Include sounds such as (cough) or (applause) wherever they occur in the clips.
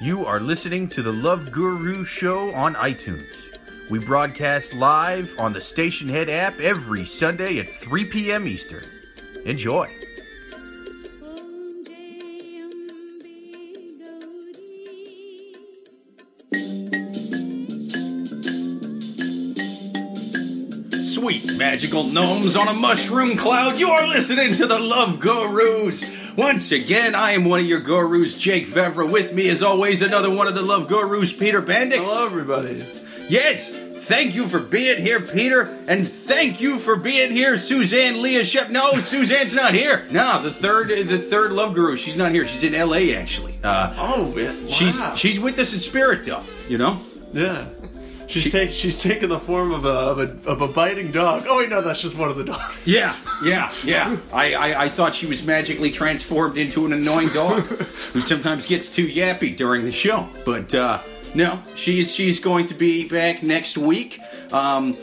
You are listening to the Love Guru Show on iTunes. We broadcast live on the Stationhead app every Sunday at 3 p.m. Eastern. Enjoy. Sweet magical gnomes on a mushroom cloud, you're listening to the Love Gurus. Once again, I am one of your gurus, Jake Vevera. With me, as always, another one of the Love Gurus, Peter Bandyk. Hello, everybody. Yes, thank you for being here, Peter, and thank you for being here, Suzanne Lea Shep. No, Suzanne's not here. No, the third, the third Love Guru. She's not here. She's in L.A. actually. Uh, Oh, yeah. She's she's with us in spirit, though. You know. yeah. She's take, she's taken the form of a, of a of a biting dog. Oh wait, no, that's just one of the dogs. (laughs) Yeah, yeah, yeah. I, I, I thought she was magically transformed into an annoying dog who sometimes gets too yappy during the show. But uh, no, she's she's going to be back next week. Um,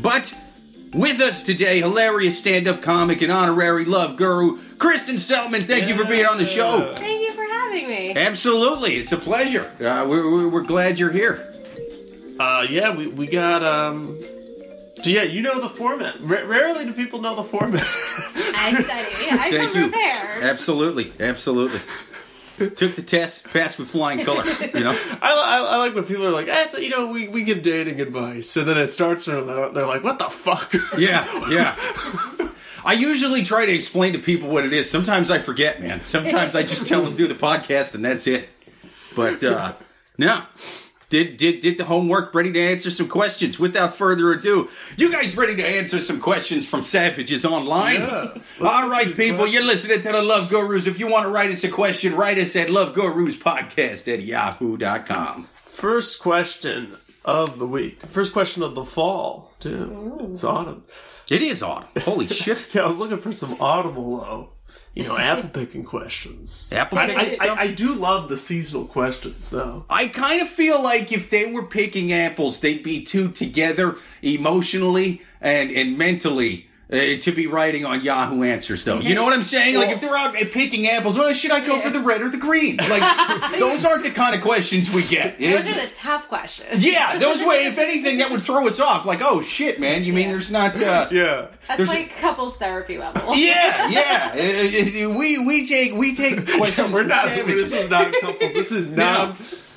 but with us today, hilarious stand-up comic and honorary love guru, Kristin Seltman. Thank you for being on the show. Thank you for having me. Absolutely, it's a pleasure. Uh, we're, we're, we're glad you're here. Uh, yeah, we we got um. So yeah, you know the format. R- rarely do people know the format. (laughs) I study. I Thank come you. prepared. Absolutely, absolutely. Took the test, passed with flying colors. You know. (laughs) I, I, I like when people are like, eh, you know, we, we give dating advice, and then it starts, and they're, they're like, what the fuck? (laughs) Yeah, yeah. I usually try to explain to people what it is. Sometimes I forget, man. Sometimes I just tell them do the podcast and that's it. But uh no. Did did did the homework ready to answer some questions. Without further ado, you guys ready to answer some questions from Savages Online? Yeah. Let's All get right, these people, questions. you're listening to the Love Gurus. If you want to write us a question, write us at loveguruspodcast at yahoo.com. First question of the week. First question of the fall, too. Mm. It's autumn. It is autumn. Holy shit. (laughs) Yeah, I was looking for some audible, though. You know, apple picking questions. Apple I, picking I, stuff? I, I do love the seasonal questions, though. I kind of feel like if they were picking apples, they'd be two together emotionally and and mentally. Uh, to be writing on Yahoo Answers, though, you know what I'm saying? like if they're out uh, picking apples, well, should I go for the red or the green? Like (laughs) those aren't the kind of questions we get. Those are the tough questions. yeah, those way. If anything, that would throw us off. Like, oh shit, man, you mean there's not? Uh, (laughs) Yeah. That's There's- like couples therapy level. (laughs) yeah, yeah. Uh, uh, we we take we take questions. We're not. savages. This is not couples. This is not.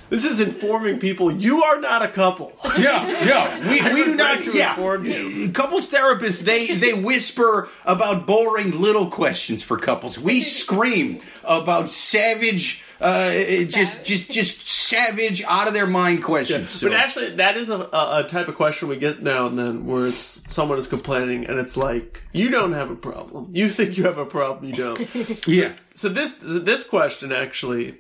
This is informing people you are not a couple. (laughs) Yeah, yeah. We, we do not. like to Yeah, inform you. couples therapists they they whisper about boring little questions for couples. We scream about savage, uh, just just just savage out of their mind questions. So- But actually, that is a, a, a type of question we get now and then, where it's someone is complaining, and it's like, you don't have a problem. You think you have a problem. You don't. (laughs) yeah, so this this question actually.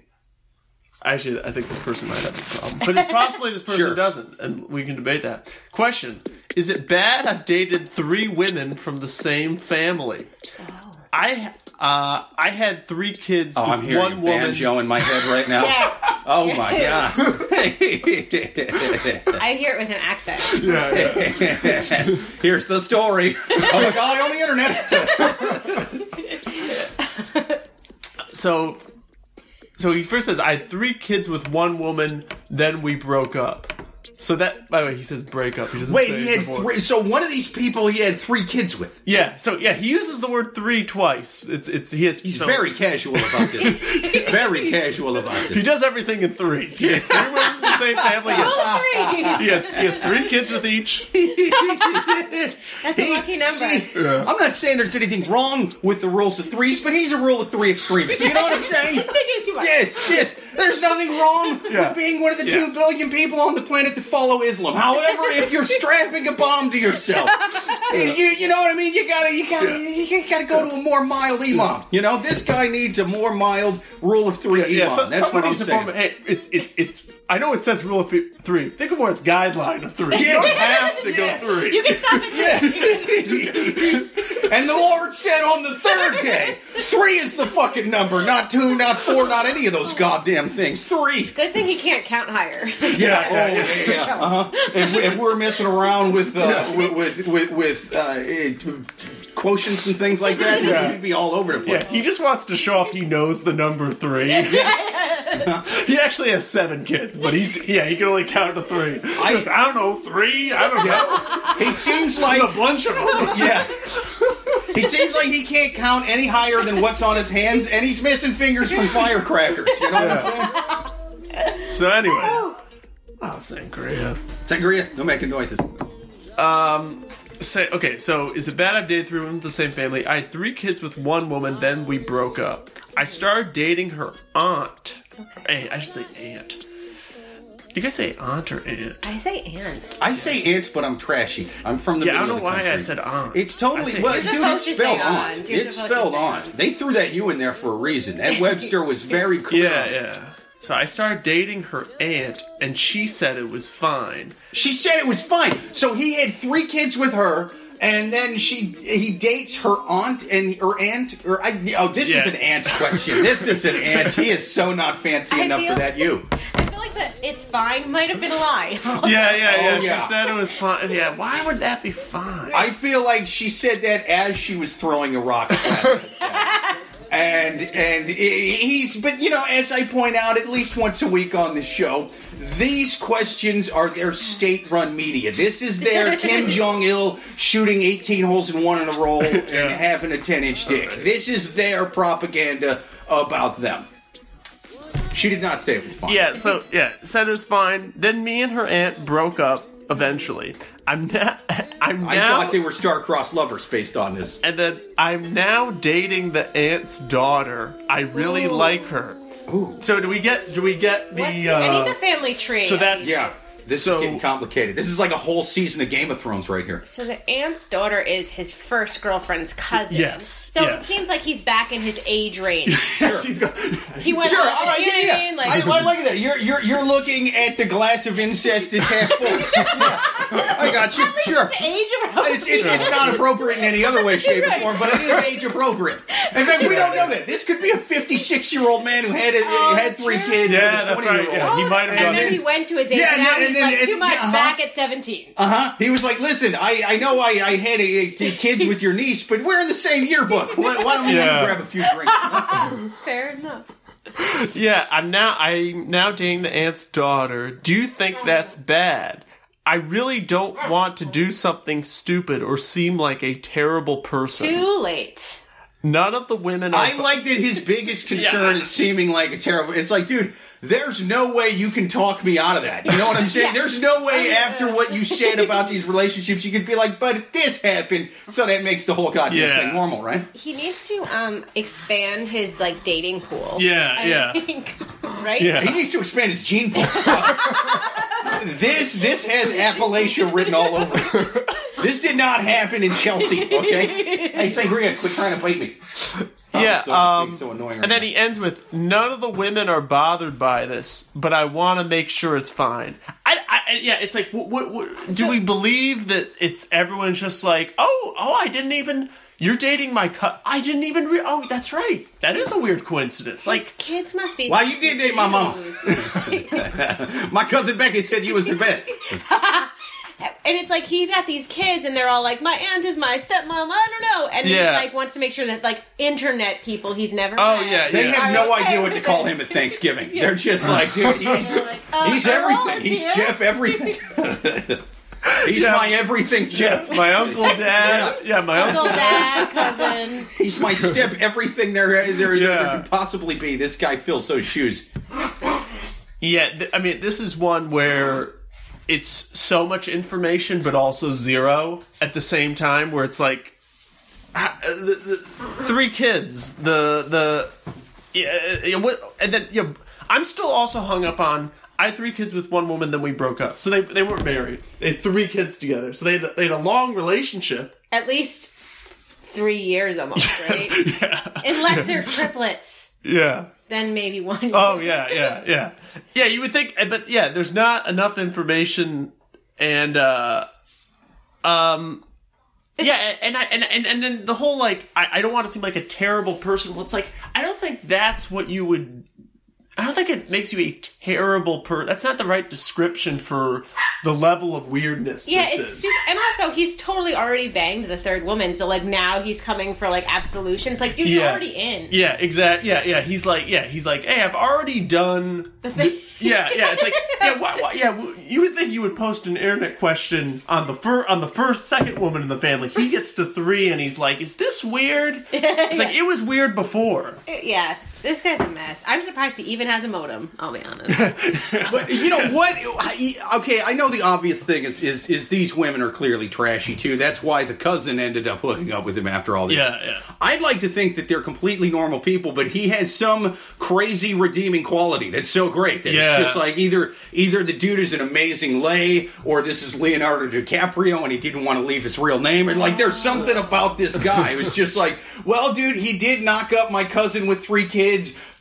Actually, I think this person might have a problem, but it's possibly this person Sure. doesn't, and we can debate that. Question: Is it bad I've dated three women from the same family? I uh, I had three kids oh, with I'm hearing one a woman. banjo in my head right now. Yeah. Oh my god. (laughs) I hear it with an accent. Yeah, yeah. (laughs) Here's the story of a guy on the internet. (laughs) so so he first says I had three kids with one woman, then we broke up. So that by the way, he says break up. He doesn't Wait, say he had before. three. So one of these people he had three kids with. Yeah, so yeah, he uses the word three twice. It's it's he has He's so- very casual about this. (laughs) very casual about this. he does everything in threes. He has three women from the same family. He All has, three. he has he has three kids with each. (laughs) That's a lucky number. See, I'm not saying there's anything wrong with the rules of threes, but he's a rule of three extremist. You know what I'm (laughs) saying? Thinking too much. Yes, yes. There's nothing wrong Yeah. with being one of the Yeah. two billion people on the planet that follow Islam. However, if you're (laughs) strapping a bomb to yourself, you, you know what I mean. You gotta, you gotta, you gotta go to a more mild imam. You know, this guy needs a more mild rule of three Yeah, imam. so, That's what I'm needs to saying. form. Hey, it's it's it's. I know it says rule of fi- three. Think of more its guideline of three. (laughs) You don't have to Yeah. go three. You can stop it. (laughs) And the Lord said on the third day, three is the fucking number, not two, not four, not any of those goddamn things. Three. Good thing he can't count higher. Yeah, oh, yeah, yeah. (laughs) Uh-huh. If, we- if we're messing around with uh, with with with, with uh, eh, quotients and things like that, Yeah. we'd be all over the place. Yeah, he just wants to show off he knows the number three. (laughs) He actually has seven kids, but he's yeah, he can only count to three. I- I, goes, I don't know, three? I don't know. He seems like There's a bunch of them. (laughs) yeah. He seems like he can't count any higher than what's on his hands, and he's missing fingers from firecrackers. You know what I'm saying? So anyway. Oh, sangria. Sangria, no making noises. Um, say okay. So is it bad I've dated three women with the same family? I had three kids with one woman, then we broke up. I started dating her aunt. Hey, I should say aunt. Do you guys say aunt or aunt? I say aunt. I say aunt, but I'm trashy. I'm from the Yeah, I don't know of the why I said aunt. It's totally well, aunt. dude. It's spelled aunt. aunt. It's spelled aunt. aunt. They threw that U in there for a reason. That (laughs) Webster was very clear. Yeah, yeah. So I started dating her aunt, and she said it was fine. She said it was fine. So he had three kids with her, and then she he dates her aunt and her aunt. Or I, oh, this is an aunt question. This is an aunt. He is so not fancy I enough feel- for that you. I feel like that it's fine might have been a lie. (laughs) Yeah, yeah, yeah. Oh, yeah. She said it was fine. Yeah, why would that be fine? I feel like she said that as she was throwing a rock. (laughs) and and he's but you know as I point out at least once a week on the show, these questions are their state-run media. This is their (laughs) Kim Jong Il shooting 18 holes in one in a row and having a 10-inch dick. This is their propaganda about them. She did not say it was fine. Yeah, so yeah, said it was fine. Then me and her aunt broke up eventually. I'm now (laughs) I'm I thought they were star-crossed lovers based on this. and then I'm now dating the aunt's daughter. I really Ooh. like her. Ooh. So do we get do we get the, What's the, uh, I need the family tree. so that's- Yeah. This So- is getting complicated. This is like a whole season of Game of Thrones right here. So the aunt's daughter is his first girlfriend's cousin. Yes, So it seems like he's back in his age range. (laughs) She's go- He went Sure, up, all right, you yeah, yeah. I mean? Like, I, I like that. You're you're you're looking at the glass of incest is half full. (laughs) Yeah. I got you. Sure. age appropriate. It's, it's, it's not appropriate in any other way, shape, or form, but it is age appropriate. In fact, we don't know that. This could be a 56 year old man who had a, Oh, had three true. kids. Yeah, that's 20 year right, yeah. old. he might have and done then it. he went to his age. Yeah, and now and then- and like then- too much uh-huh. back at 17. Uh huh. He was like, "Listen, I, I know I, I had a, a kids with your niece, but we're in the same yearbook. Why, why don't we Yeah. grab a few drinks?" (laughs) Fair enough. Yeah, I'm now I'm now dating the aunt's daughter. Do you think that's bad? I really don't want to do something stupid or seem like a terrible person. Too late. None of the women are I like that his biggest concern Yeah. is seeming like a terrible. It's like, dude, there's no way you can talk me out of that. You know what I'm saying? (laughs) There's no way after what you said about these (laughs) relationships, you could be like, but this happened, so that makes the whole goddamn Yeah. thing normal, right? He needs to um expand his like dating pool. Yeah, I yeah. think, (laughs) right? Yeah. He needs to expand his gene pool. this this has Appalachia written all over it. This did not happen in Chelsea, okay? Hey, Sangria, quit trying to bite me. Yeah, this dog um, being so annoying and then now. he ends with, "None of the women are bothered by this, but I want to make sure it's fine." I, I yeah, it's like, what, what, what, do So- we believe that it's everyone's just like, "Oh, oh, I didn't even." You're dating my cut. I didn't even. Re- oh, that's right. That is a weird coincidence. Like, Kids must be. Why you did date my mom? (laughs) (laughs) My cousin Becky said you was the best. (laughs) and it's like he's got these kids, and they're all like, "My aunt is my stepmom." I don't know, and Yeah. he like wants to make sure that like internet people he's never. Oh, met yeah, They yeah. have no okay idea what to call him at Thanksgiving. (laughs) They're just like, dude, he's uh, he's Earl everything. He's here? Jeff everything. (laughs) he's Yeah. my everything Jeff. my uncle, dad. Yeah, my Uncle, uncle. dad, cousin. He's my step everything there there, there, Yeah. there could possibly be. This guy fills those shoes. Yeah, th- I mean, this is one where it's so much information, but also zero at the same time. Where it's like uh, the, the, three kids, the the yeah, yeah, what- and then yeah, I'm still also hung up on. I had three kids with one woman, then we broke up. So they they weren't married. They had three kids together. So they had, they had a long relationship. At least three years almost, (laughs) right? yeah. Unless they're (laughs) triplets, Yeah. Then maybe one. Oh yeah, yeah, yeah, yeah. You would think, but yeah, there's not enough information, and uh, um, yeah, and I and and and then the whole like, I, I don't want to seem like a terrible person. Well, it's like I don't think that's what you would. I don't think it makes you a terrible per. That's not the right description for the level of weirdness. Yeah, this it's is. super, and also he's totally already banged the third woman, so like now he's coming for like absolution. It's like, dude, you're already in. Yeah, exactly. Yeah, yeah. He's like, yeah, he's like, hey, I've already done. thing. (laughs) Yeah, yeah. It's like, yeah, why, why, yeah. You would think you would post an internet question on the fir- on the first, second woman in the family. He gets to three, and he's like, "Is this weird?" (laughs) It's like it was weird before. Yeah, this guy's a mess. I'm surprised he even has a modem. I'll be honest. (laughs) But you know what? Okay, I know the obvious thing is, is is these women are clearly trashy too. That's why the cousin ended up hooking up with him after all this. Yeah, yeah. I'd like to think that they're completely normal people, but he has some crazy redeeming quality that's so great that Yeah. it's just like either either the dude is an amazing lay, or this is Leonardo DiCaprio and he didn't want to leave his real name, and like there's something about this guy. It was just like, well, dude, he did knock up my cousin with three kids,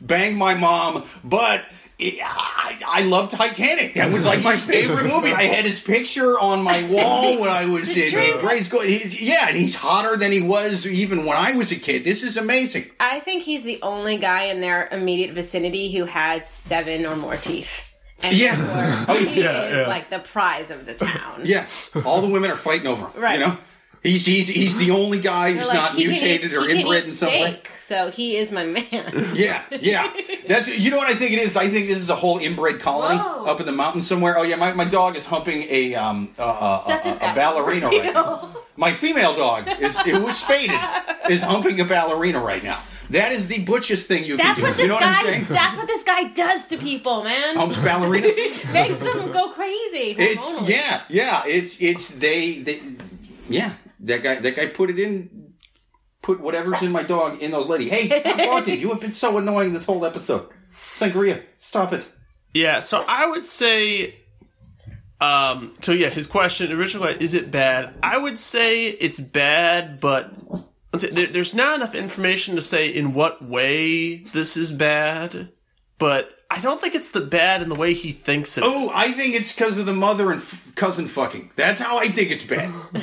bang my mom, but. I, I love Titanic. That was like my (laughs) favorite movie. I had his picture on my wall when I was in grade school. He- yeah, and he's hotter than he was even when I was a kid. This is amazing. I think he's the only guy in their immediate vicinity who has seven or more teeth. And Yeah. (laughs) Oh, he yeah, is yeah. like the prize of the town. (laughs) Yes, all the women are fighting over him. Right. You know, he's he's he's the only guy who's like, not mutated eat- or inbred eat in some way. So he is my man. (laughs) Yeah, yeah. That's you know what I think it is. I think this is a whole inbred colony Whoa. up in the mountains somewhere. Oh yeah, my, my dog is humping a um uh, uh, Steph a, just a, got- ballerina right now. My female dog is it was spaded is humping a ballerina right now. That is the butchest thing you That's can do. what this you know what guy. I'm saying? That's what this guy does to people, man. Humps ballerinas. (laughs) Makes them go crazy. It's hormonally. yeah, yeah. It's it's they they yeah. That guy that guy put it in. Put whatever's in my dog in those lady. Hey, stop (laughs) barking! You have been so annoying this whole episode. Sangria, stop it. Yeah, so I would say um so yeah, his question original question, is it bad? I would say it's bad, but let's say there, there's not enough information to say in what way this is bad, but I don't think it's the bad in the way he thinks it. Oh, I think it's because of the mother and f- cousin fucking. That's how I think it's bad. (laughs)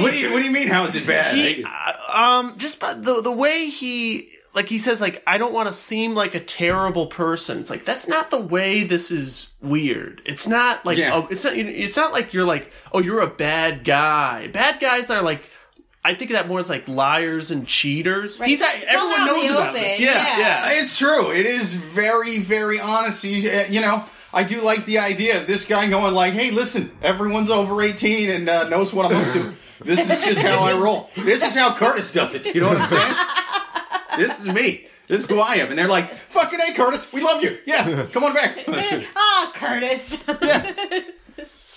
what do you What do you mean? How is it bad? He, uh, um, just by the the way he like he says like I don't want to seem like a terrible person. It's like that's not the way this is weird. It's not like Yeah. oh, it's not it's not like you're like oh you're a bad guy. Bad guys are like. I think of that more as like liars and cheaters. He's It's everyone knows about open, this. Yeah, yeah. yeah. It's true. It is very, very honest. You uh, you know, I do like the idea of this guy going like, "Hey, listen, everyone's over eighteen and uh, knows what I'm up to. This is just how I roll. This is how Curtis does it. You know what I'm saying? this is me. This is who I am." And they're like, "Fucking hey, Curtis, we love you. Yeah, come on back. (laughs) Ah, Curtis. Yeah,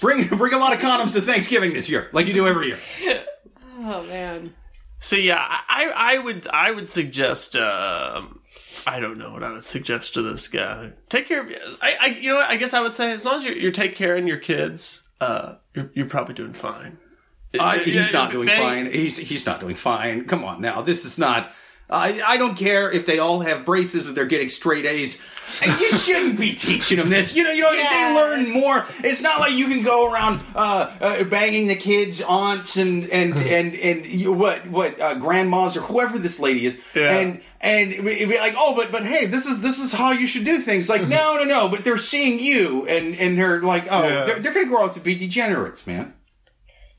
bring bring a lot of condoms to Thanksgiving this year, like you do every year." (laughs) oh man. So yeah, I I would I would suggest um I don't know what I would suggest to this guy. Take care of I, I you know what I guess I would say as long as you're, you're take care of your kids, uh you're you're probably doing fine. Uh, he's not doing fine. He's he's not doing fine. Come on now. This is not. I I don't care if they all have braces and they're getting straight A's. You shouldn't be teaching them this. You know, you know, Yeah. they learn more. It's not like you can go around uh, uh, banging the kids' aunts and and (laughs) and and you, what what uh, grandmas or whoever this lady is, Yeah. and and be be like, oh, but but hey, this is this is how you should do things. Like, no, no, no. But they're seeing you, and and they're like, oh, Yeah. they're, they're gonna grow up to be degenerates, man.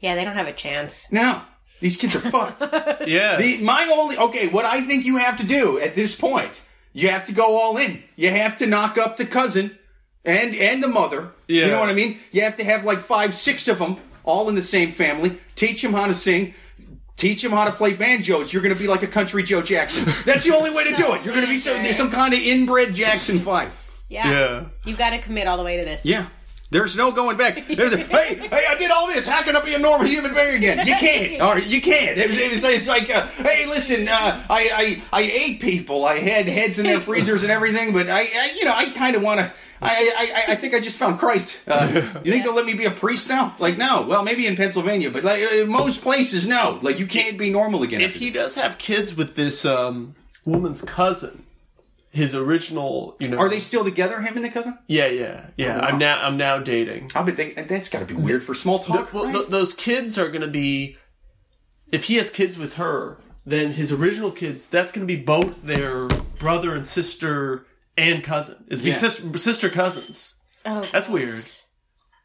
Yeah, they don't have a chance. No, these kids are fucked. (laughs) Yeah. The, my only okay, what I think you have to do at this point, you have to go all in. You have to knock up the cousin and and the mother. Yeah. You know what I mean? You have to have like five, six of them all in the same family. Teach them how to sing. Teach them how to play banjos. You're going to be like a country Joe Jackson. (laughs) That's the only way to do it. You're going to be some, Okay. some kind of inbred Jackson Five. Yeah. Yeah. You got to commit all the way to this. Yeah. There's no going back. There's a, hey, hey, I did all this. How can I be a normal human being again? You can't. You can't. It's, it's, it's like, uh, hey, listen, uh, I, I, I ate people. I had heads in their freezers and everything, but I, I you know, I kind of want to. I, I, I think I just found Christ. Uh, you think they'll let me be a priest now? Like, no. Well, maybe in Pennsylvania, but like in most places, no. Like, you can't be normal again. if he does have kids with this um woman's cousin, his original, you know Are they still together, him and the cousin? Yeah, yeah, yeah. Oh, wow. I'm now I'm now dating. I bet they, that's got to be weird for small talk. well, right? th- those kids are going to be if he has kids with her then his original kids that's going to be both their brother and sister and cousin. Is be Yeah. sis- sister cousins. Oh, That's gross. weird.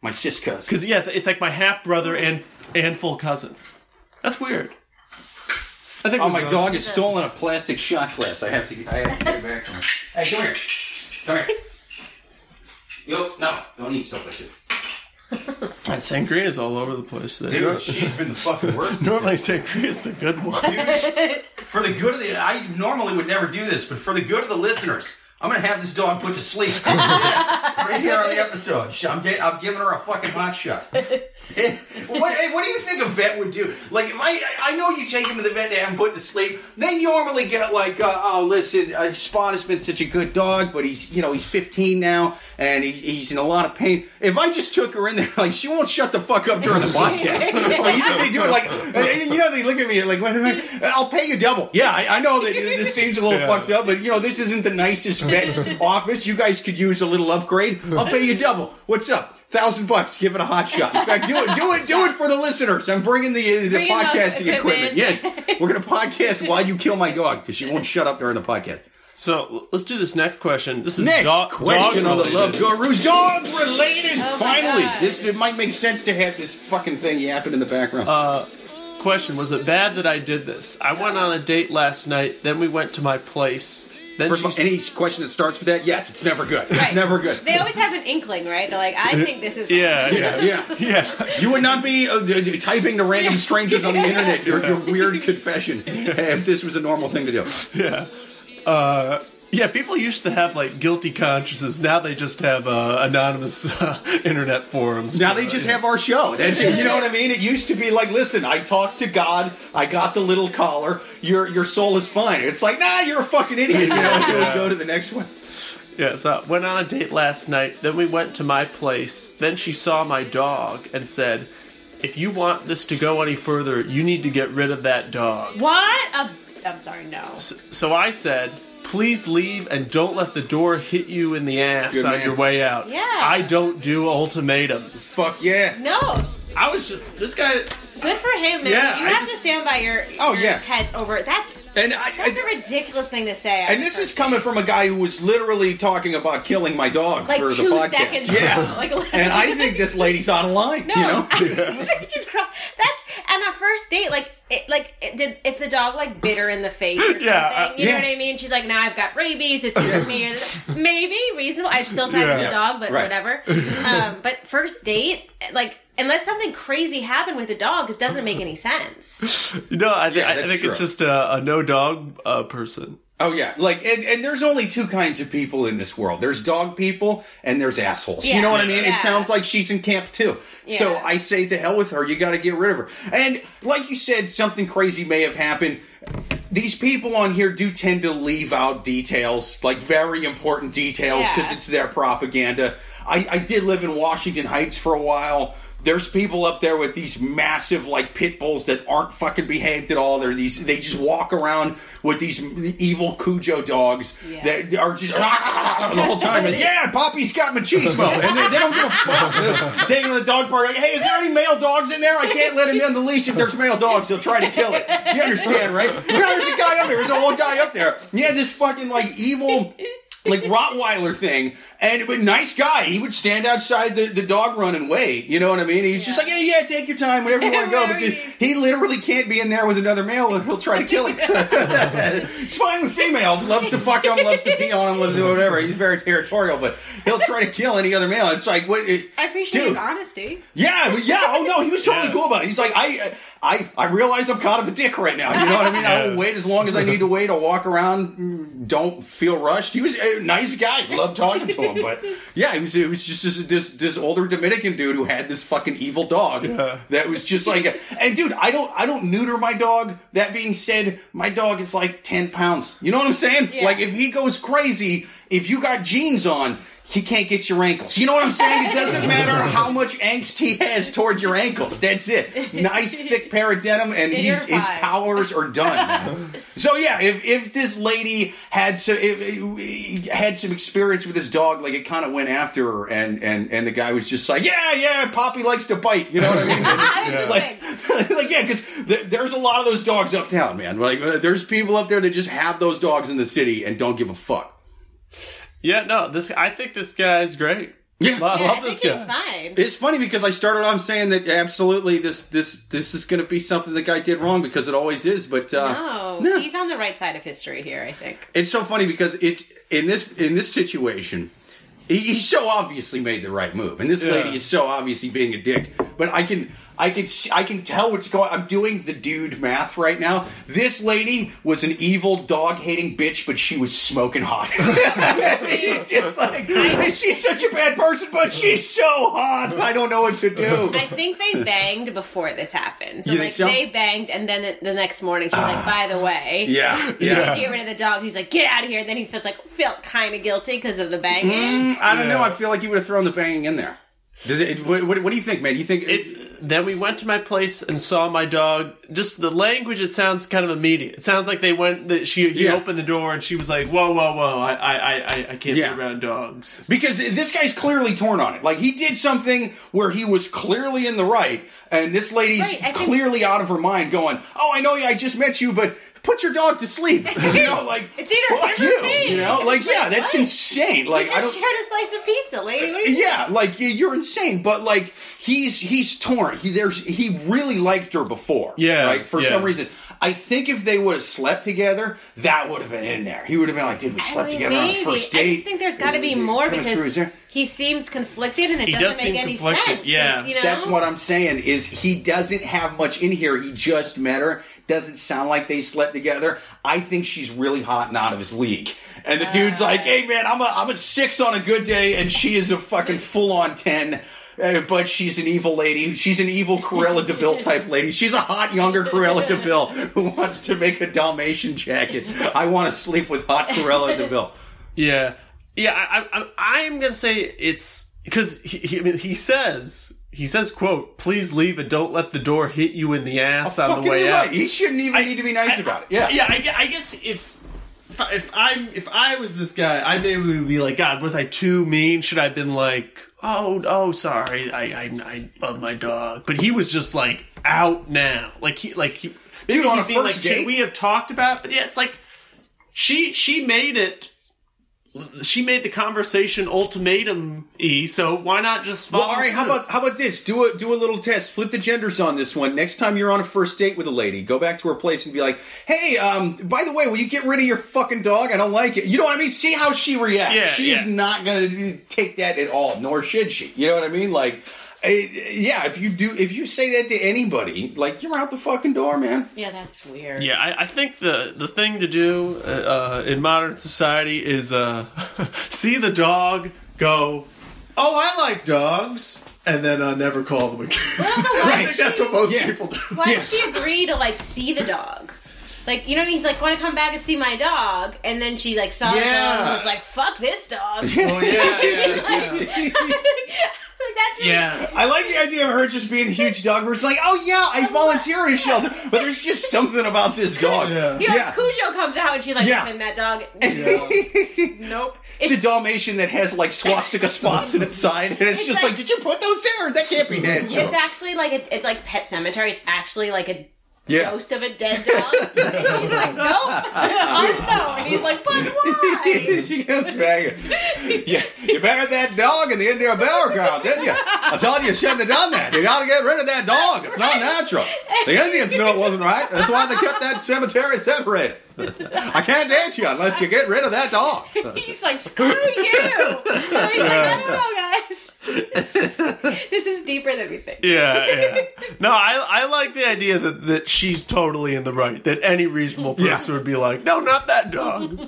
My sis cousin. Because yeah, it's, it's like my half brother and and full cousin. That's weird. I think. Oh, my dog has stolen a plastic shot glass. I have to. I have to get it back. Hey, come here. Come here. Yo, no, don't eat stuff like this. And sangria is all over the place. Today. Dude, she's been the fucking worst. Normally, (laughs) sangria is the good one. For the good of the, I normally would never do this, but for the good of the listeners, I'm gonna have this dog put to sleep Yeah, (laughs) right here on the episode. I'm, get, I'm giving her a fucking hot shot. (laughs) What, what do you think a vet would do? Like, if I, I know you take him to the vet to have him put to sleep. They normally get like, uh, oh, listen, uh, Spot has been such a good dog, but he's, you know, he's 15 now and he, he's in a lot of pain. If I just took her in there, (laughs) like, she won't shut the fuck up during the podcast. like, you think they do it like, eh, you know, they look at me like, wait a minute, I'll pay you double. Yeah, I, I know that this seems a little Yeah. fucked up, but you know, this isn't the nicest vet office. You guys could use a little upgrade. I'll pay you double. What's up? Thousand bucks. Give it a hot shot. In fact, do it, do it, do it for the listeners. I'm bringing the, uh, the Bring in the podcasting equipment. equipment. Yes, we're gonna podcast while you kill my dog because she won't shut up during the podcast. So let's do this next question. This is Next dog, question dog on the. Love Gurus. Dog related. Oh Finally, God. this it might make sense to have this fucking thing yapping in the background. Uh, question was it bad that I did this? I went on a date last night, then we went to my place. Then First of all, any question that starts with that, yes, it's never good. It's Right. never good. They always have an inkling, right? They're like, I think this is. Yeah, Yeah, yeah, yeah. (laughs) yeah. You would not be uh, d- d- typing to random strangers on the internet your, your weird (laughs) confession if this was a normal thing to do. Yeah. Uh, (laughs) yeah, people used to have like guilty consciences. Now they just have uh, anonymous (laughs) uh, internet forums. Now they just have our show. (laughs) That's it. You know what I mean? It used to be like, listen, I talked to God. I got the little collar. Your your soul is fine. It's like, nah, you're a fucking idiot. You know, Yeah. go to the next one. Yeah, so I went on a date last night. Then we went to my place. Then she saw my dog and said, "If you want this to go any further, you need to get rid of that dog." What? Uh, I'm sorry, no. S- So I said, "Please leave and don't let the door hit you in the ass Good on man. your way out." Yeah. I don't do ultimatums. Fuck yeah. No. I was just this guy. Good for him, man. Yeah, you I have just- to stand by your, Oh, your yeah. heads over it. That's And I, that's I- a ridiculous thing to say. and this is coming from a guy who was literally talking about killing my dog like for the podcast. seconds. Yeah. (laughs) Like, And I think this lady's out of line. No, You know? It's just cro- that's and a first date. Like, it, like it, did if the dog like bit her in the face or (laughs) something? Yeah, uh, you know yeah. what I mean? She's like, now I've got rabies. It's with me. Or Maybe reasonable. I still side with the dog, but Right. whatever. (laughs) Um, but first date, like. Unless something crazy happened with the dog, it doesn't make any sense. (laughs) No, I, th- Yeah, I think true. it's just a, a no dog uh, person. Oh yeah, like and, and there's only two kinds of people in this world. There's dog people and there's assholes. you know what I mean? It sounds like she's in camp too. So I say the hell with her. You got to get rid of her. And like you said, something crazy may have happened. These people on here do tend to leave out details, like very important details, because Yeah. it's their propaganda. I, I did live in Washington Heights for a while. There's people up there with these massive like pit bulls that aren't fucking behaved at all. They're these they just walk around with these evil Cujo dogs Yeah. that are just the whole time. And, yeah, Poppy's got machismo, (laughs) and they, they don't give a fuck. Taking to the dog park, like, hey, is there any male dogs in there? I can't let him in the leash. If there's male dogs, they'll try to kill it. You understand, right? Yeah, there's a guy up there. There's a whole guy up there. He had this fucking like evil like Rottweiler thing, and but nice guy. He would stand outside the, the dog run and wait. You know what I mean? He's just like, yeah, yeah, take your time, wherever you want to go. But Wherever dude, he literally can't be in there with another male, or he'll try to kill him. (laughs) It's fine with females. Loves to fuck them, loves to pee on them, loves to do whatever. He's very territorial, but he'll try to kill any other male. It's like, what? It, I appreciate dude, his honesty. yeah, yeah. Oh no, he was totally Yeah. cool about it. He's like, I, I, I realize I'm kind of a dick right now. You know what I mean? I will wait as long as I need to wait. I'll walk around. mm, Don't feel rushed. He was a nice guy. Loved talking to him, but (laughs) yeah, he was. It was just this, this this older Dominican dude who had this fucking evil dog Yeah. that was just like. And dude, I don't I don't neuter my dog. That being said, my dog is like ten pounds. You know what I'm saying? Yeah. Like if he goes crazy, if you got jeans on. He can't get your ankles. You know what I'm saying? It doesn't matter (laughs) how much angst he has towards your ankles. That's it. Nice thick pair of denim, and he's, his powers are done. so yeah, if if this lady had so if, if- had some experience with his dog, like it kind of went after her, and and and the guy was just like, yeah, yeah, Poppy likes to bite. You know what I mean? (laughs) Yeah. like, like (laughs) yeah, because th- there's a lot of those dogs uptown, man. Like uh, there's people up there that just have those dogs in the city and don't give a fuck. Yeah, no, this I think this guy's great. Yeah. I Yeah, love I this think guy. he's fine. It's funny because I started off saying that absolutely this this this is going to be something the guy did wrong because it always is. But uh, no, no. he's on the right side of history here. I think. it's so funny because it's in this in this situation. He, he so obviously made the right move, and this Yeah. lady is so obviously being a dick. But I can, I can, see, I can tell what's going. I'm doing the dude math right now. This lady was an evil dog hating bitch, but she was smoking hot. (laughs) It's just like she's such a bad person, but she's so hot. I don't know what to do. I think they banged before this happened. So You like think so? they banged, and then the, the next morning she's like, ah. "By the way, Yeah, you yeah. need to get rid of the dog." He's like, "Get out of here!" Then he feels like felt kind of guilty because of the banging. Mm, I don't know. I feel like he would have thrown the banging in there. Does it? What, what, what do you think, man? Do you think It's then we went to my place and saw my dog. Just the language, it sounds kind of immediate. It sounds like they went. That she he Yeah. opened the door and she was like, "Whoa, whoa, whoa! I, I, I, I can't Yeah. be around dogs." because this guy's clearly torn on it. Like he did something where he was clearly in the right, and this lady's Right, I think- clearly out of her mind, going, "Oh, I know. I just met you, but." Put your dog to sleep. (laughs) You know, like It's either fuck you. me. You know, like yeah, that's what? insane. Like I Just don't. shared a slice of pizza, lady. What are you Yeah, like you're insane, but like he's he's torn. He there's he really liked her before. Yeah, right. For yeah. some reason, I think if they would have slept together, that would have been in there. He would have been like, "Dude, we I slept mean, together on the maybe. first I date." just think there's got to be more because was there. He seems conflicted and it He doesn't does make seem any conflicted, sense. 'cause, yeah. you know? That's what I'm saying. Is he doesn't have much in here. He just met her. Doesn't sound like they slept together. I think she's really hot and out of his league. And the dude's Uh. like, "Hey man, I'm a I'm a six on a good day, and she is a fucking (laughs) full on ten. Uh, but she's an evil lady. She's an evil Cruella (laughs) de Vil type lady. She's a hot younger Cruella de Vil who (laughs) wants to make a Dalmatian jacket. I want to sleep with hot Cruella de Vil. Yeah, yeah. I, I, I am gonna say it's because he, he, I mean, he says he says, "quote Please leave and don't let the door hit you in the ass oh, on the way out." right. He shouldn't even I, need to be nice about it. Yeah. yeah. I, I guess if if, I, if I'm if I was this guy, I maybe would be like, God, was I too mean? Should I have been like, Oh, oh, sorry, I I, I love my dog, but he was just like out now, like he like he maybe on a first like, date? we have talked about? But yeah, it's like she she made it. She made the conversation ultimatum y, so why not just follow Well, all right. How about how about this? Do a do a little test. Flip the genders on this one. Next time you're on a first date with a lady, go back to her place and be like, "Hey, um, by the way, will you get rid of your fucking dog? I don't like it." You know what I mean? See how she reacts. Yeah, she is yeah. not going to take that at all, nor should she. You know what I mean? Like, yeah, if you do, if you say that to anybody, like you're out the fucking door, man. Yeah, that's weird. Yeah, I, I think the the thing to do uh, uh, in modern society is uh, (laughs) see the dog, go, oh, I like dogs, and then uh, never call them again. But also, why I think she, that's what most Yeah. people do. why Yeah. did she agree to like see the dog? Like you know, he's like, "Want to come back and see my dog?" And then she like saw the dog and was like, "Fuck this dog." Well, (laughs) oh, yeah, yeah, (laughs) yeah. Like, that's really- yeah. I like the idea of her just being a huge dog. Where it's like, oh yeah, I volunteer in a shelter, but there's just something about this dog. Yeah. You know, Yeah. Cujo comes out and she's like, Yeah. "Listen, that dog." (laughs) nope. It's a Dalmatian that has like swastika spots in its side, and it's, It's just like- like, did you put those there? That can't be natural. It's actually like a, it's like Pet Sematary. It's actually like a yeah. ghost of a dead dog. (laughs) and she's like, "Nope, unknown." And he's like, "But why?" (laughs) she goes back. Yeah, you buried that dog in the Indian burial ground, didn't you? I told you you shouldn't have done that. You got to get rid of that dog. It's not natural. The Indians knew it wasn't right. That's why they kept that cemetery separated. I can't date you unless you get rid of that dog. (laughs) He's like, "Screw you!" (laughs) He's like, "I don't know, guys. (laughs) this is deeper than we think." Yeah, yeah. No, I I like the idea that, that she's totally in the right. That any reasonable person would be like, no, not that dog.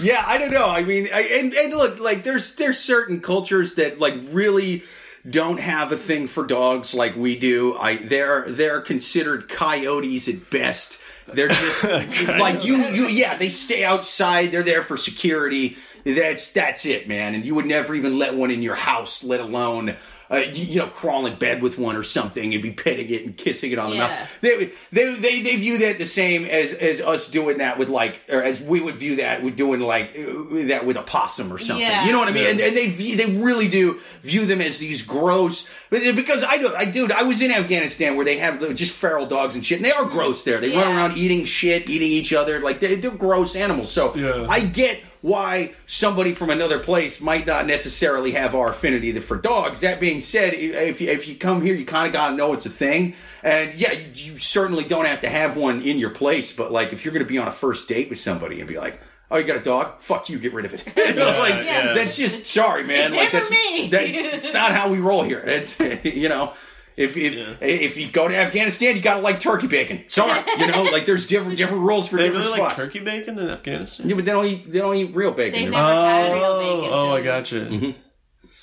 Yeah, I don't know. I mean, I, and and look, like there's there's certain cultures that like really don't have a thing for dogs like we do. I they're they're considered coyotes at best. They're just (laughs) like you you yeah, they stay outside. They're there for security. That's that's it, man. And you would never even let one in your house, let alone uh, you, you know, crawl in bed with one or something and be petting it and kissing it on the Yeah. mouth. They, they, they, they view that the same as, as us doing that with like, or as we would view that with doing like uh, that with a possum or something. Yeah. You know what I mean? And, and they view, they really do view them as these gross, because I do, I dude, I was in Afghanistan where they have the, just feral dogs and shit, and they are gross there. They run around eating shit, eating each other, like they, they're gross animals. So Yeah. I get why somebody from another place might not necessarily have our affinity for dogs. That being said, if you, if you come here, you kind of got to know it's a thing. And yeah, you, you certainly don't have to have one in your place. But like, if you're going to be on a first date with somebody and be like, "Oh, you got a dog? Fuck you, get rid of it." (laughs) You know, like yeah. that's just sorry, man. It's like him or that's me. that, it's not how we roll here. It's (laughs) you know. If if, if you go to Afghanistan, you gotta like turkey bacon. Sorry, (laughs) you know, like there's different different rules for They different really like turkey bacon in Afghanistan. Yeah, but they don't eat they don't eat real bacon. They've They're- had real bacon. oh, so I gotcha. Mm-hmm.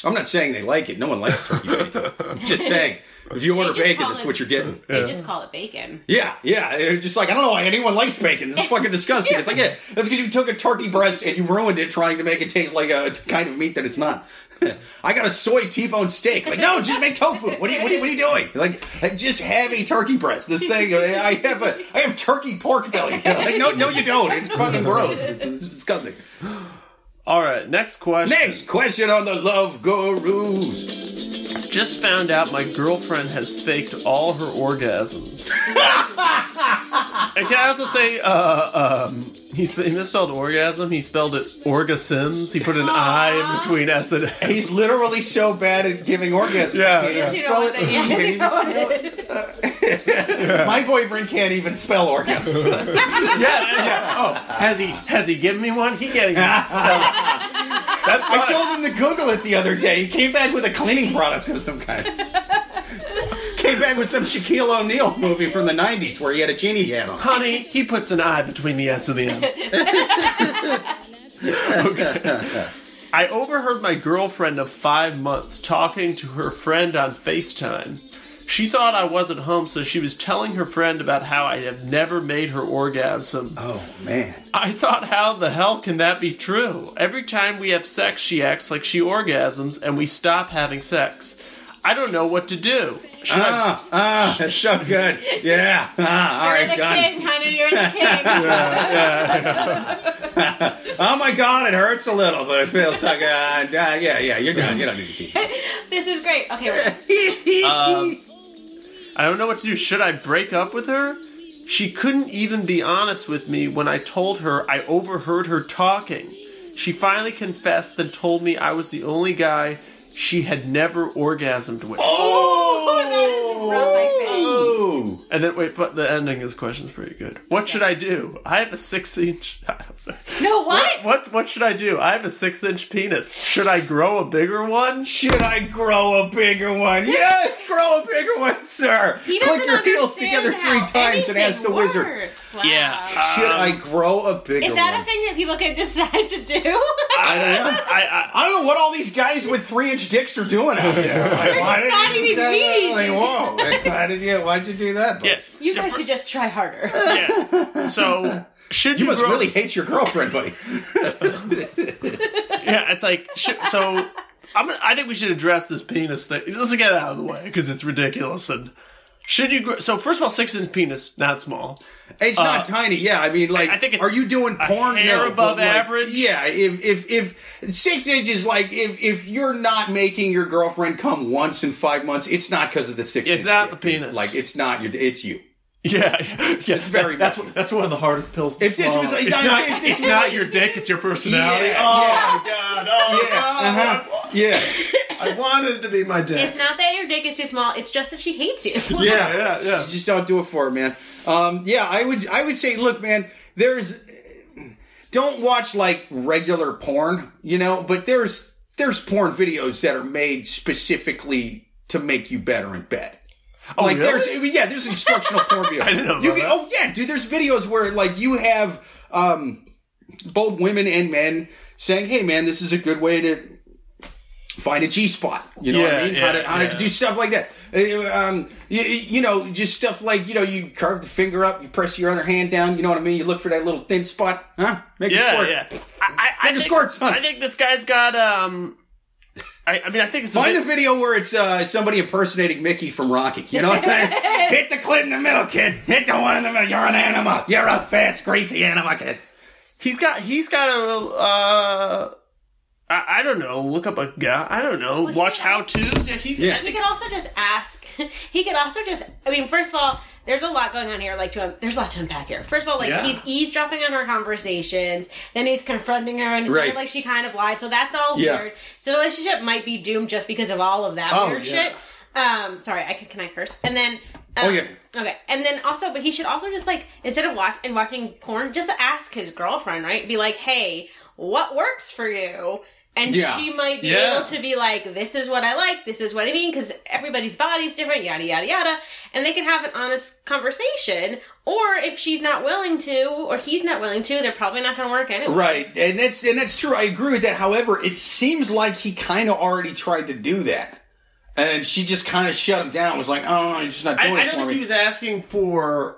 I'm not saying they like it. No one likes turkey bacon. I'm just (laughs) saying, if you order bacon, that's it- what you're getting. They just call it bacon. Yeah, yeah. It's just like I don't know why anyone likes bacon. This is fucking (laughs) disgusting. It's like yeah, that's because you took a turkey breast and you ruined it trying to make it taste like a kind of meat that it's not. (laughs) I got a soy T-bone steak. Like no, just make tofu. What are you what are you, what are you doing? Like like, just have a turkey breast. This thing I have a I have turkey pork belly. Like no no you don't. It's fucking gross. It's, it's disgusting. All right, next question. Next question on the love gurus. Just found out my girlfriend has faked all her orgasms. (laughs) (laughs) and can I also say, uh, um, he, sp- he misspelled orgasm. He spelled it orgasms. He put an I in between S and A. He's literally so bad at giving orgasms. Yeah, yeah. You know spell what it. they- yeah, you know what it. it is. My boyfriend can't even spell orgasm. (laughs) Yeah, yeah. Oh, has he has he given me one? He can't even spell it. (laughs) That's I fine. told him to Google it the other day. He came back with a cleaning product of some kind. Came back with some Shaquille O'Neal movie from the 90s where he had a genie hat on. Honey, he puts an I between the S and the M. okay. (laughs) I overheard my girlfriend of five months talking to her friend on FaceTime. She thought I wasn't home, so she was telling her friend about how I have never made her orgasm. Oh, man. I thought, how the hell can that be true? Every time we have sex, she acts like she orgasms, and we stop having sex. I don't know what to do. Should I Ah, ah, that's (laughs) so good. Yeah. Ah, all You're right, the done. king, honey. You're the (laughs) king. (laughs) Oh, my God, it hurts a little, but it feels like, uh, uh, yeah, yeah, you're done. You don't need to keep this is great. Okay, wait. Um, I don't know what to do. Should I break up with her? She couldn't even be honest with me when I told her I overheard her talking. She finally confessed, then told me I was the only guy she had never orgasmed with. Oh, that is rough, I think. Oh. And then, wait, but the ending of this question is pretty good. What should I do? I have a six inch. (laughs) I'm sorry. No, what? What, what should I do? I have a six inch penis. Should I grow a bigger one? Should I grow a bigger one? Yes, grow a bigger one, sir. He Click doesn't your heels understand together three how times and ask the anything wizard. works. Wow. Yeah. Should Um, I grow a bigger one? Is that one? a thing that people can (laughs) decide to do? I don't know. I, I don't know what all these guys with three inch dicks are doing out there. (laughs) Like, why did not you eating just- Wheaties. (laughs) Like, whoa! Like, why did you? Why'd you do that? I, yeah. you guys should just try harder. Yeah. So, should you, You must grow- really hate your girlfriend, buddy. (laughs) Yeah, it's like sh- so. I'm. I think we should address this penis thing. Let's get it out of the way because it's ridiculous. And should you? Grow, so first of all, six inch penis, not small. It's not uh, tiny. Yeah, I mean, like, I think it's are you doing porn? hair No, above like, average. Yeah, if if if six inches, like, if if you're not making your girlfriend come once in five months, it's not because of the six. It's not dick, the penis. Like, it's not your. It's you. Yeah, yeah. It's very That's much- what, that's one of the hardest pills. To If this was swallow. a- it's not- not, this it's was not like- your dick. It's your personality. Yeah, oh yeah. my god. Oh, Yeah. Uh-huh. Yeah. I wanted it to be my dick. It's not that your dick is too small. It's just that she hates you. Yeah, yeah, yeah. Just don't do it for her, man. Um, yeah, I would, I would say, look, man, there's, don't watch like regular porn, you know, but there's, there's porn videos that are made specifically to make you better in bed. Oh, like really? there's, yeah, there's instructional (laughs) porn videos. I didn't know You can, oh yeah, dude, there's videos where like you have, um, both women and men saying, "Hey, man, this is a good way to find a G spot." You know what I Yeah, mean? how to yeah, how yeah. to do stuff like that. Uh, Um, you, you know, just stuff like you know, you carve the finger up, you press your other hand down. You know what I mean? You look for that little thin spot, huh? Make yeah, squirt. yeah. I, I, I Make a think, squirt, son. I think this guy's got um. I, I mean, I think it's a Find the bit- video where it's uh, somebody impersonating Mickey from Rocky. You know what I'm saying? (laughs) Hit the clit in the middle, kid. Hit the one in the middle. You're an anima. You're a fast, greasy anima, kid. he's got he's got a uh, I, I don't know. Look up a guy. I don't know. Watch how tos. Yeah, he's. Yeah. I He could also just ask. (laughs) He could also just. I mean, first of all, there's a lot going on here. Like to there's a lot to unpack here. First of all, like Yeah. he's eavesdropping on her conversations. Then he's confronting her, and it's Right. like she kind of lied. So that's all Yeah. weird. So the relationship might be doomed just because of all of that Oh, weird yeah. shit. Um, sorry, I can can I curse? And then. Um, Oh, yeah. Okay, and then also, but he should also just like instead of watch and watching porn, just ask his girlfriend, right? Be like, "Hey, what works for you?" And Yeah. she might be Yeah. able to be like, "This is what I like. This is what I mean," because everybody's body's different, yada yada yada, and they can have an honest conversation. Or if she's not willing to, or he's not willing to, they're probably not going to work anyway. Right, and that's and that's true. I agree with that. However, it seems like he kind of already tried to do that, and she just kind of shut him down. Was like, "Oh, you're just not I, doing I it don't for think me." he was asking for.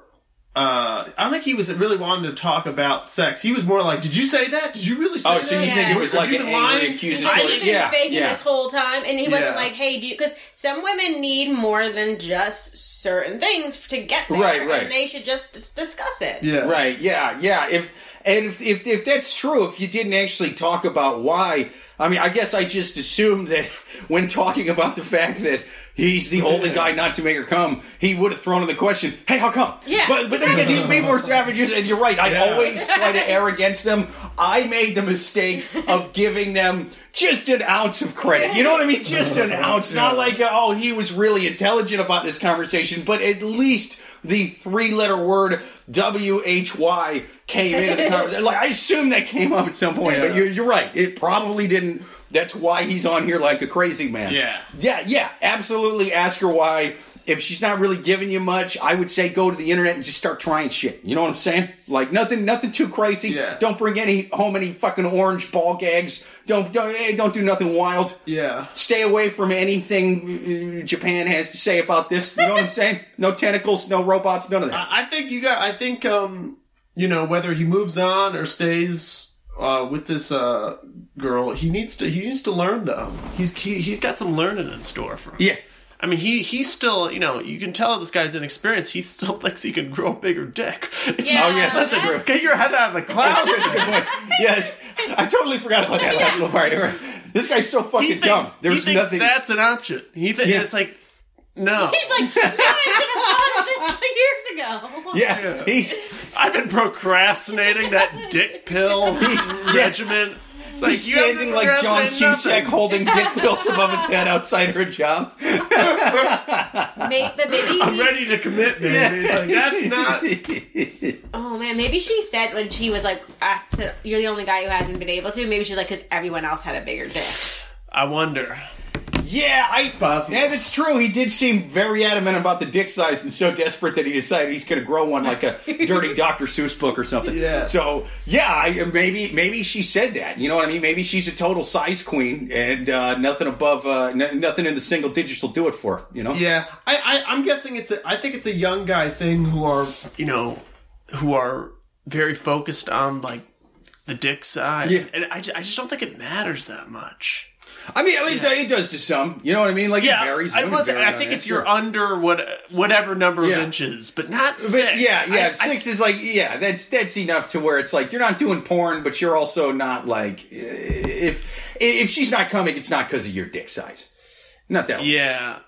Uh, I don't think he was really wanting to talk about sex. He was more like, "Did you say that? Did you really say oh, that?" Oh, so you Yeah. think it was Have like an angry lying? He's accusatory? like, you've been yeah, faking yeah. this whole time, and he wasn't Yeah. like, "Hey, do you?" Because some women need more than just certain things to get there, Right, right. and they should just dis- discuss it. Yeah, Right. Yeah. Yeah. If and if, if if that's true, if you didn't actually talk about why, I mean, I guess I just assumed that (laughs) when talking about the fact that he's the only guy not to make her come, he would have thrown in the question, "Hey, how come?" Yeah. But but then again, these people are savages, and you're right. I Yeah. always try to err against them. I made the mistake of giving them just an ounce of credit. You know what I mean? Just an (laughs) ounce. Not like uh, oh, he was really intelligent about this conversation, but at least the three-letter word W H Y came into the (laughs) conversation. Like I assume that came up at some point, but you're, you're right. It probably didn't. That's why he's on here like a crazy man. Yeah. yeah, yeah. Absolutely. Ask her why. If she's not really giving you much, I would say go to the internet and just start trying shit. You know what I'm saying? Like nothing, nothing too crazy. Yeah. Don't bring any home any fucking orange ball gags. Don't don't eh, don't do nothing wild. yeah. Stay away from anything uh, Japan has to say about this. You know what I'm (laughs) saying? No tentacles, no robots, none of that. I I think you got. I think um, you know, whether he moves on or stays uh, with this uh girl, he needs to. He needs to learn though. He's he, he's got some learning in store for him. Yeah. I mean, he he's still, you know, you can tell this guy's inexperienced. He still (laughs) thinks he can grow a bigger dick. Yeah, Oh, yeah, Listen, that's- get your head out of the clouds. That's good point. Yes, I totally forgot about that last little part. This guy's so fucking he dumb. There's he thinks nothing. that's an option. He thinks Yeah. it's like, no. (laughs) He's like, man, I should have thought of it (laughs) years ago. yeah, he's I've been procrastinating that dick pill (laughs) regimen. It's like, he's you haven't standing like John procrastinated Cusack holding dick pills above his head outside her job. Maybe, but maybe. I'm ready to commit, baby. It's like, that's not. Oh man, maybe she said when she was like, asked to, "You're the only guy who hasn't been able to." Maybe she was like, "Because everyone else had a bigger dick." I wonder. Yeah, I, possible. Yeah, that's true. He did seem very adamant about the dick size and so desperate that he decided he's going to grow one like a (laughs) dirty Dr. Seuss book or something. Yeah. So yeah, I, maybe maybe she said that. You know what I mean? Maybe she's a total size queen and uh, nothing above, uh, n- nothing in the single digits will do it for her. You know? Yeah, I, I, I'm guessing it's. A, I think it's a young guy thing who are, you know, who are very focused on like the dick side. Yeah. and I, I just don't think it matters that much. I mean, I mean, it does to some. You know what I mean? Like it varies. I, Women let's- vary I think if you're sure. under what whatever number Yeah. of inches, but not But six. yeah, yeah, I- I- six is like yeah, that's that's enough to where it's like you're not doing porn, but you're also not like if if she's not coming, it's not because of your dick size. Not that. yeah,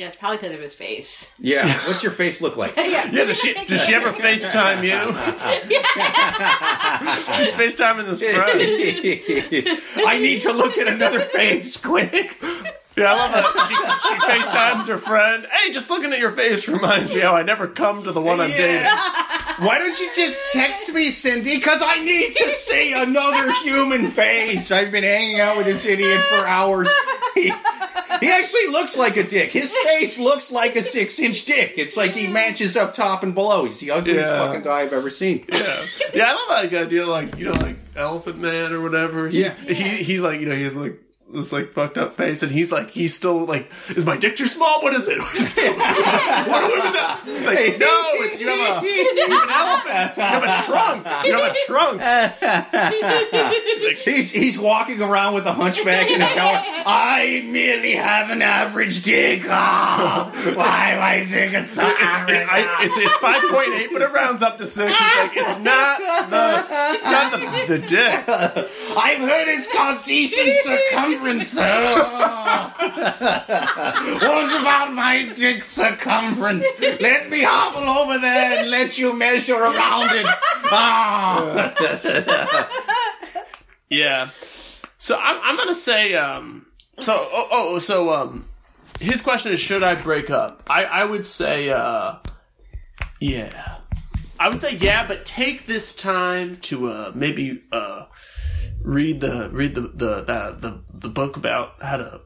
Yeah, it's probably because of his face. Yeah. (laughs) What's your face look like? (laughs) yeah, yeah. Does (laughs) she does she ever FaceTime you? She's FaceTiming this friend. I need to look at another face quick. Yeah, I love that. She, she FaceTimes her friend. Hey, just looking at your face reminds me how I never come to the one I'm dating. Why don't you just text me, Cindy? Because I need to see another human face. I've been hanging out with this idiot for hours. He, he actually looks like a dick. His face looks like a six inch dick. It's like he matches up top and below. He's the ugliest Yeah. fucking guy I've ever seen. Yeah, yeah, I love that idea. Like you know, like Elephant Man or whatever. He's, Yeah. he, he's like you know he has like this like fucked up face, and he's like he's still like, is my dick too small? What is it? (laughs) what do women do? It's like no, it's you have a (laughs) you have an elephant. You have a trunk. You have a trunk. (laughs) He's he's walking around with a hunchback in a car. I merely have an average dick. Ah, why my dick is so average? I, it's it's five point eight, but it rounds up to six. It's like it's not the it's not the, the dick. I've heard it's got decent circumference though. (laughs) what about my dick circumference? Let me hobble over there and let you measure around it. Ah. Yeah. So I'm I'm gonna say um. So oh, oh so um. His question is should I break up? I I would say uh. Yeah. I would say yeah, but take this time to uh maybe uh read the read the the the the, book about how to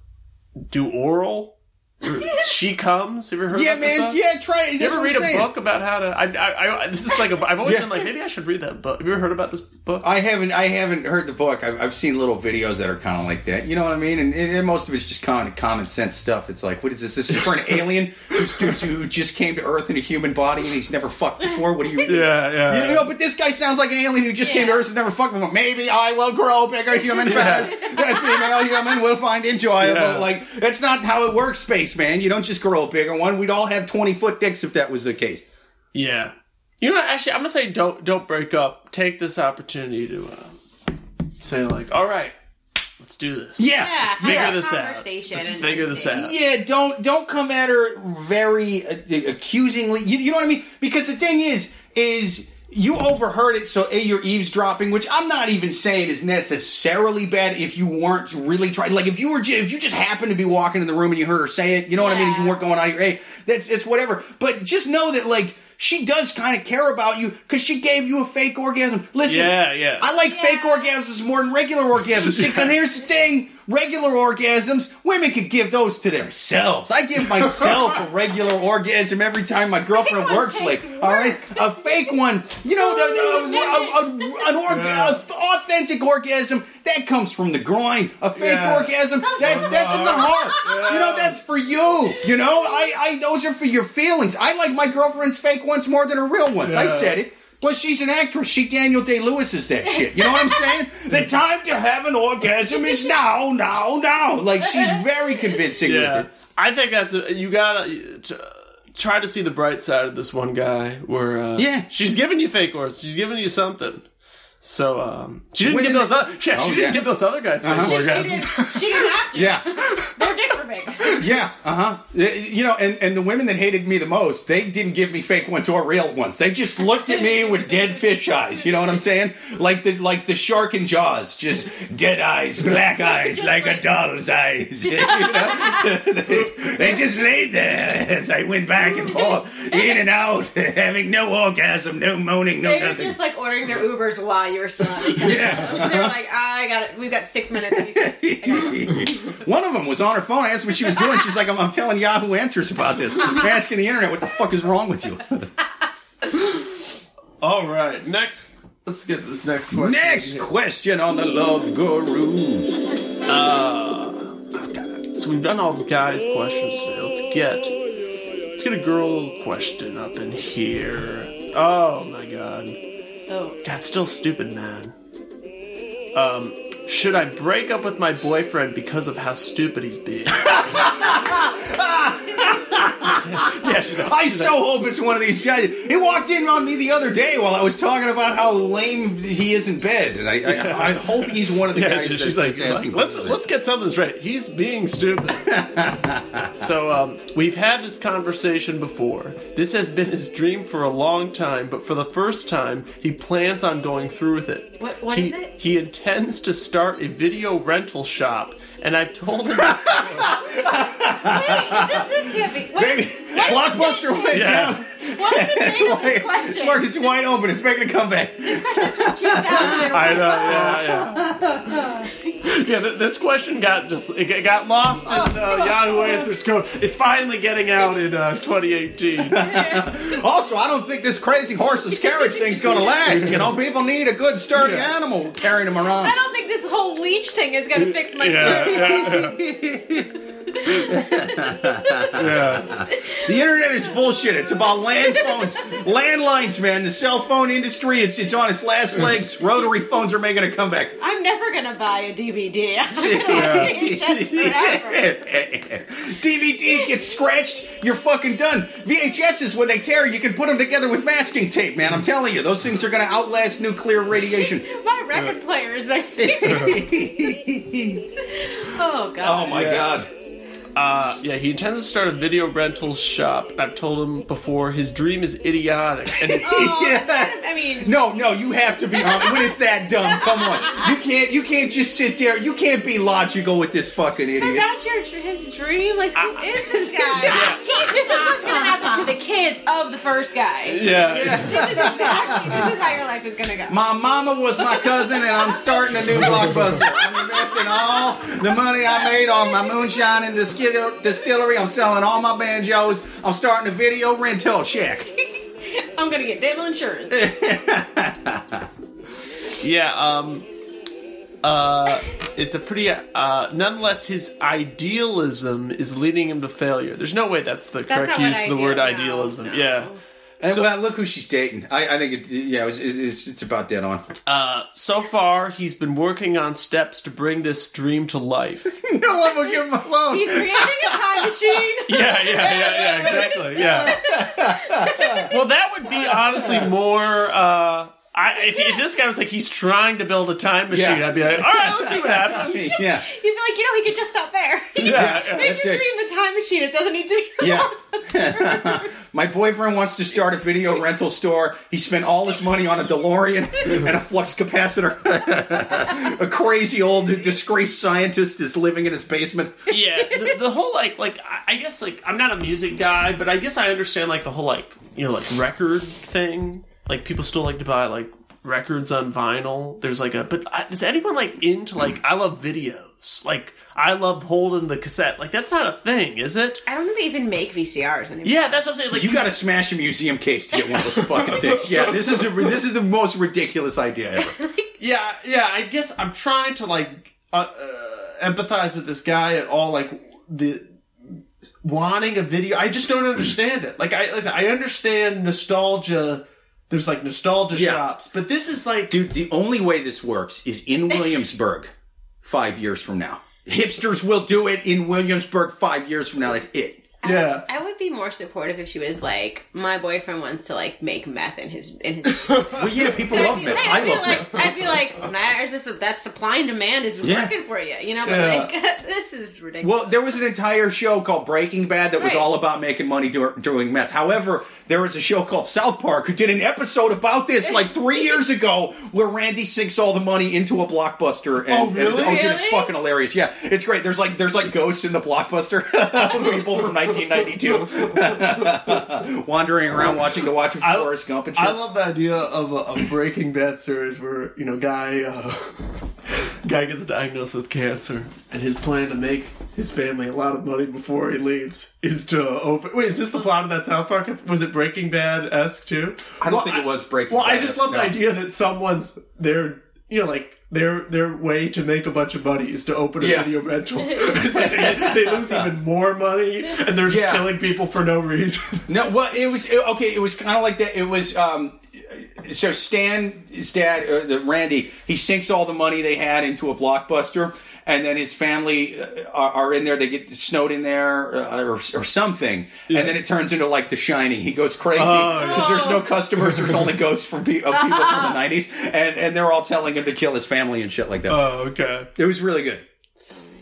do oral. (laughs) she comes. Have you ever heard? Yeah, man. book? Yeah, try it. You That's ever read a saying. book about how to? I, I, I this is like a, I've always Yeah. been like maybe I should read that book. Have you ever heard about this book? I haven't. I haven't heard the book. I've, I've seen little videos that are kind of like that. You know what I mean? And, and most of it's just kind of common sense stuff. It's like, what is this? This is for an (laughs) alien who's, who's, who just came to Earth in a human body and he's never fucked before. What do you? (laughs) yeah, yeah. You know, but this guy sounds like an alien who just came to Earth and never fucked before. Maybe I will grow bigger human fast. That female human will find enjoyable. Yeah. Like that's not how it works, spaceman. You don't just grow a bigger one. We'd all have twenty foot dicks if that was the case. Yeah. You know, what, actually, I'm gonna say don't don't break up. Take this opportunity to uh, say like, all right, let's do this. Yeah, Yeah, Let's figure this out. Let's figure this out. Yeah, don't don't come at her very uh, accusingly. You, you know what I mean? Because the thing is, is you overheard it, so a you're eavesdropping, which I'm not even saying is necessarily bad if you weren't really trying. Like if you were, ju- if you just happened to be walking in the room and you heard her say it, you know what I mean? And you weren't going out of your hey, that's it's whatever. But just know that like. She does kind of care about you because she gave you a fake orgasm. Listen, Yeah, yeah. I like Yeah. fake orgasms more than regular orgasms. See, because here's the thing: regular orgasms, women could give those to themselves. I give myself a (laughs) regular orgasm every time my girlfriend one works takes late. All right, a fake one, you know, the, the, (laughs) a, a, an orga- Yeah. a th- authentic orgasm that comes from the groin. A fake Yeah. orgasm, that's that's from the heart. You know, that's for you. You know, I, I those are for your feelings. I like my girlfriend's fake ones more than her real ones. I said it. Plus, she's an actress. She Daniel Day Lewis is that shit. You know what I'm saying? (laughs) the time to have an orgasm is now, now, now. Like she's very convincing Yeah. with it. I think that's a, you gotta try to see the bright side of this one guy. Where uh, Yeah. she's giving you fake horse. She's giving you something. So um, she didn't When give did those. they- Other, yeah, she Oh, didn't yeah. give those other guys fake Uh-huh. She, she, didn't, she didn't have to. (laughs) Yeah, Their dicks are big. (laughs) yeah, uh huh. You know, and, and the women that hated me the most, they didn't give me fake ones or real ones. They just looked at me with dead fish eyes. You know what I'm saying? Like the like the shark in Jaws, just dead eyes, black (laughs) eyes, like a doll's eyes. You know? they, they just laid there as I went back and forth, in and out, having no orgasm, no moaning, no They were nothing. just like ordering their Ubers while you were still (laughs) having sex. Yeah. (laughs) They're like, ah, I got it. We've got six minutes. (laughs) One of them was on her phone. I asked what she was doing. She's like, I'm, I'm telling Yahoo Answers about this. I'm asking the internet, what the fuck is wrong with you? All right, next. Let's get this next question. Next question on the Love Gurus. Uh, so we've done all the guys' questions today. Let's get let's get a girl question up in here. Oh my god. Oh. God, still stupid, man. Um, should I break up with my boyfriend because of how stupid he's being? (laughs) yeah, she's like, I she's so hope it's one of these guys. He walked in on me the other day while I was talking about how lame he is in bed, and I, I, I hope he's one of the Yeah, guys. she's, that- she's like, that's asking let's let's get something straight. He's being stupid. (laughs) so um, we've had this conversation before. This has been his dream for a long time, but for the first time, he plans on going through with it. What- what he, is it? He intends to start a video rental shop, and I've told him. (laughs) Wait, this, this can't be. What, Baby, what is Blockbuster the went Yeah. down. What is the name of this (laughs) question? Mark, it's wide open. It's making a comeback. This question's from 2001. (laughs) I know, yeah, yeah. (laughs) Yeah, th- this question got just it got lost in uh, Yahoo Answers code. It's finally getting out in uh, 2018. Also, I don't think this crazy horseless carriage thing's gonna last. You know, people need a good sturdy Yeah. animal carrying them around. I don't think this whole leech thing is gonna fix my Yeah, foot. yeah, yeah. The internet is bullshit. It's about land phones, landlines, man. The cell phone industry, it's it's on its last legs. Rotary phones are making a comeback. I'm never gonna buy a DVD. (laughs) Yeah. Just forever. DVD gets scratched, you're fucking done. VHSs, when they tear, you can put them together with masking tape, man. I'm telling you, those things are gonna outlast nuclear radiation. (laughs) My record players, like, (laughs) oh god. Oh my Yeah. god. Uh, yeah, he intends to start a video rental shop. I've told him before his dream is idiotic, and (laughs) Oh, Yeah. that's kind of- I mean, No, no, you have to be honest. When it's that dumb, come on. You can't you can't just sit there. You can't be logical with this fucking but idiot. that's your his dream. Like, who is this (laughs) guy? He's this is what's gonna happen to the kids of the first guy. yeah, This is exactly this is how your life is gonna go. My mama was my cousin, and I'm starting a new (laughs) blockbuster. I'm all the money I made off my moonshine and distillery. I'm selling all my banjos. I'm starting a video rental check. (laughs) I'm gonna get dental insurance. (laughs) yeah. Um, uh, it's a pretty. Uh, nonetheless, his idealism is leading him to failure. There's no way that's the That's correct use of the word ideal- idealism. no. Yeah. And So- well, look who she's dating. I, I think it. Yeah, it's, it's, it's about dead on. (laughs) Uh, so far, he's been working on steps to bring this dream to life. (laughs) no one will give him alone. He's creating a time machine. (laughs) yeah, yeah, yeah, yeah, exactly. Yeah. well, that would be honestly more. Uh, I, if, if this guy was like he's trying to build a time machine, Yeah. I'd be like, all right, let's see what (laughs) happens. yeah. You'd be like, you know, he could just stop there. (laughs) Yeah, yeah. Make That's your it. dream the time machine. It doesn't need to be. (laughs) Yeah. My boyfriend wants to start a video rental store. He spent all his money on a DeLorean and a flux capacitor. a crazy old disgraced scientist is living in his basement. yeah, the, the whole like like I- I guess like I'm not a music guy, but I guess I understand like the whole like you know like record thing. Like people still like to buy like records on vinyl. There's like a but I, is anyone like into like I love videos? Like I love holding the cassette. Like that's not a thing, is it? I don't think they even make VCRs anymore. Yeah, that's what I'm saying. Like You got to smash a museum case to get one of those fucking (laughs) things. Yeah, this is a, this is the most ridiculous idea ever. (laughs) Yeah, yeah. I guess I'm trying to like uh, uh, empathize with this guy at all. Like the wanting a video. I just don't understand it. Like I listen, I understand nostalgia. There's like nostalgia Yeah. shops, but this is like Dude, the only way this works is in (laughs) Williamsburg five years from now. Hipsters will do it in Williamsburg five years from now. That's it. Yeah. I would be more supportive if she was like, my boyfriend wants to like make meth in his in his. (laughs) Well, yeah, people love be, meth. right, I I'd love like, meth. I'd be like, nah, is this that supply and demand is Yeah. working for you, you know? But Yeah. like, (laughs) this is ridiculous. Well, there was an entire show called Breaking Bad that was all about making money do- doing meth. However, there was a show called South Park who did an episode about this like three years ago where Randy sinks all the money into a blockbuster. And, Oh, and really? it's, oh, dude, it's fucking hilarious. Yeah, it's great. There's like there's like ghosts in the blockbuster, (laughs) people from 1992 (laughs) wandering around watching the Watch of I- Forrest Gump and shit. I love the idea of a, a Breaking Bad series where you know guy uh, (laughs) guy gets diagnosed with cancer, and his plan to make his family a lot of money before he leaves is to open. Wait, is this the plot of that South Park? Was it Breaking Bad esque too? I don't think it was Breaking Well, I just love the idea that someone's their you know like. Their their way to make a bunch of money is to open a Yeah. video rental. (laughs) They, they lose even more money, and they're just Yeah. killing people for no reason. No, well, it was it- okay. It was kind of like that. It was um, so Stan's dad, uh, the Randy, he sinks all the money they had into a blockbuster, and then his family uh, are, are in there. They get snowed in there uh, or, or something, and then it turns into like The Shining. He goes crazy Oh, because there's no customers. There's only ghosts from pe- of people from the (laughs) '90s, and and they're all telling him to kill his family and shit like that. Oh, okay. It was really good.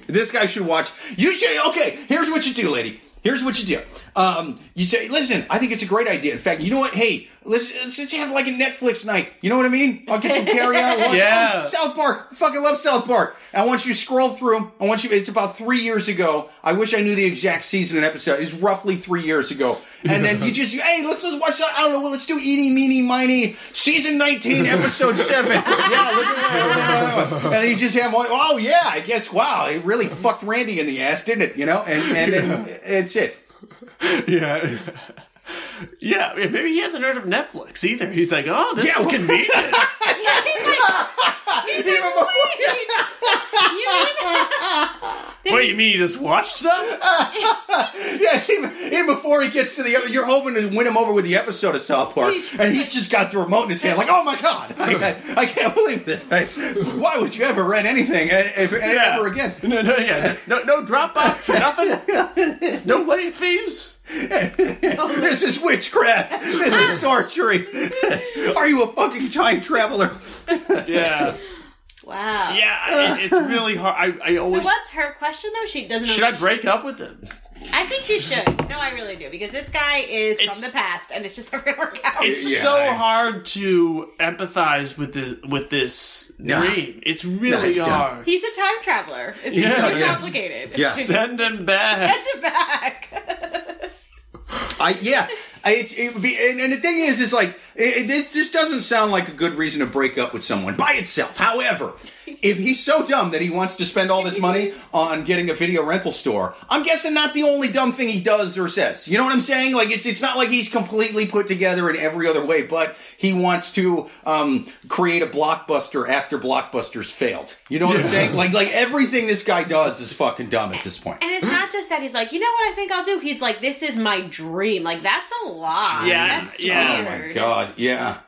This guy should watch. You should. Okay, here's what you do, lady. Here's what you do. Um, you say, listen, I think it's a great idea. In fact, you know what? Hey, let's, let's just have like a Netflix night. You know what I mean? I'll get some carry out. (laughs) Watch- Yeah. oh, South Park. I fucking love South Park. I want you to scroll through. I want you. It's about three years ago. I wish I knew the exact season and episode. It's roughly three years ago. And then you just, hey, let's just watch that. I don't know. Well, let's do Eeny Meeny Miny season nineteen, episode seven. (laughs) yeah, look at that. and you just have like, oh yeah, I guess wow, it really fucked Randy in the ass, didn't it? You know, and and then it's it. (laughs) Yeah. Yeah, maybe he hasn't heard of Netflix either. He's like, oh, this Yeah, is well- (laughs) convenient. Yeah, he's like, he's like, Even before- wait, you mean what do you mean you (laughs) just watch stuff? (laughs) Yeah, even, even before he gets to the, ep- you're hoping to win him over with the episode of South Park, He's- and he's just got the remote in his hand, like, oh my god, I, I, I can't believe this. I- why would you ever rent anything e- ever, Yeah. ever again? No, no, yeah, no, no Dropbox, nothing, no late fees. Oh. This is witchcraft. This is sorcery. Are you a fucking time traveler? Yeah, Wow. yeah, it, it's really hard. I, I So always what's her question though? She doesn't know. should I break up with him? I think she should. No, I really do because this guy is It's- from the past, and it's just never gonna work out. It's Yeah, so hard to empathize with this with this Nah. dream. It's really Nah, it's dumb. hard. He's a time traveler. It's Yeah, so yeah. complicated. Yeah. Send him back. Send him back. (laughs) I yeah. I, it, it would be, and, and the thing is, is like it, it- this. This doesn't sound like a good reason to break up with someone by itself. However, if he's so dumb that he wants to spend all this money on getting a video rental store, I'm guessing not the only dumb thing he does or says. You know what I'm saying? Like it's it's not like he's completely put together in every other way, but he wants to um, create a blockbuster after blockbusters failed. You know what I'm saying? Like like everything this guy does is fucking dumb at this point. And it's not just that he's like, you know what I think I'll do? He's like, this is my dream. Like that's a lot. Yeah, that's yeah. Oh my god, yeah.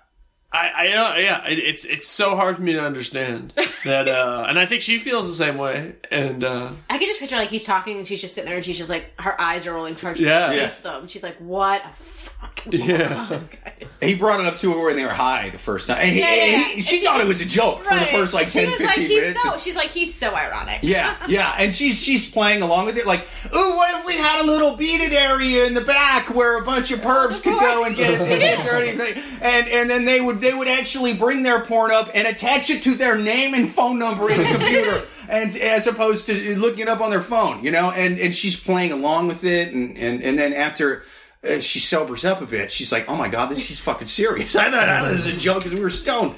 I, I know, yeah, it, it's it's so hard for me to understand that, uh, (laughs) and I think she feels the same way. And uh, I can just picture like he's talking and she's just sitting there and she's just like her eyes are rolling towards Yeah. yeah. Yeah. them. She's like, what a fucking Yeah. moron this guy is. He brought it up to her when they were high the first time. And he, Yeah, yeah, yeah. he- she And she thought it was- was a joke for the first like She 10, was 15 like, minutes. So, she's like, he's so ironic. yeah, yeah, and she's she's playing along with it, like, ooh, what if we had a little beaded area in the back where a bunch of oh, pervs could go and get, and get dirty thing, and and then they would they would actually bring their porn up and attach it to their name and phone number in the (laughs) computer, and as opposed to looking it up on their phone, you know, and and she's playing along with it, and and and then after. Uh, she sobers up a bit. She's like, "Oh my god, this she's fucking serious." (laughs) I thought that was a joke because we were stoned.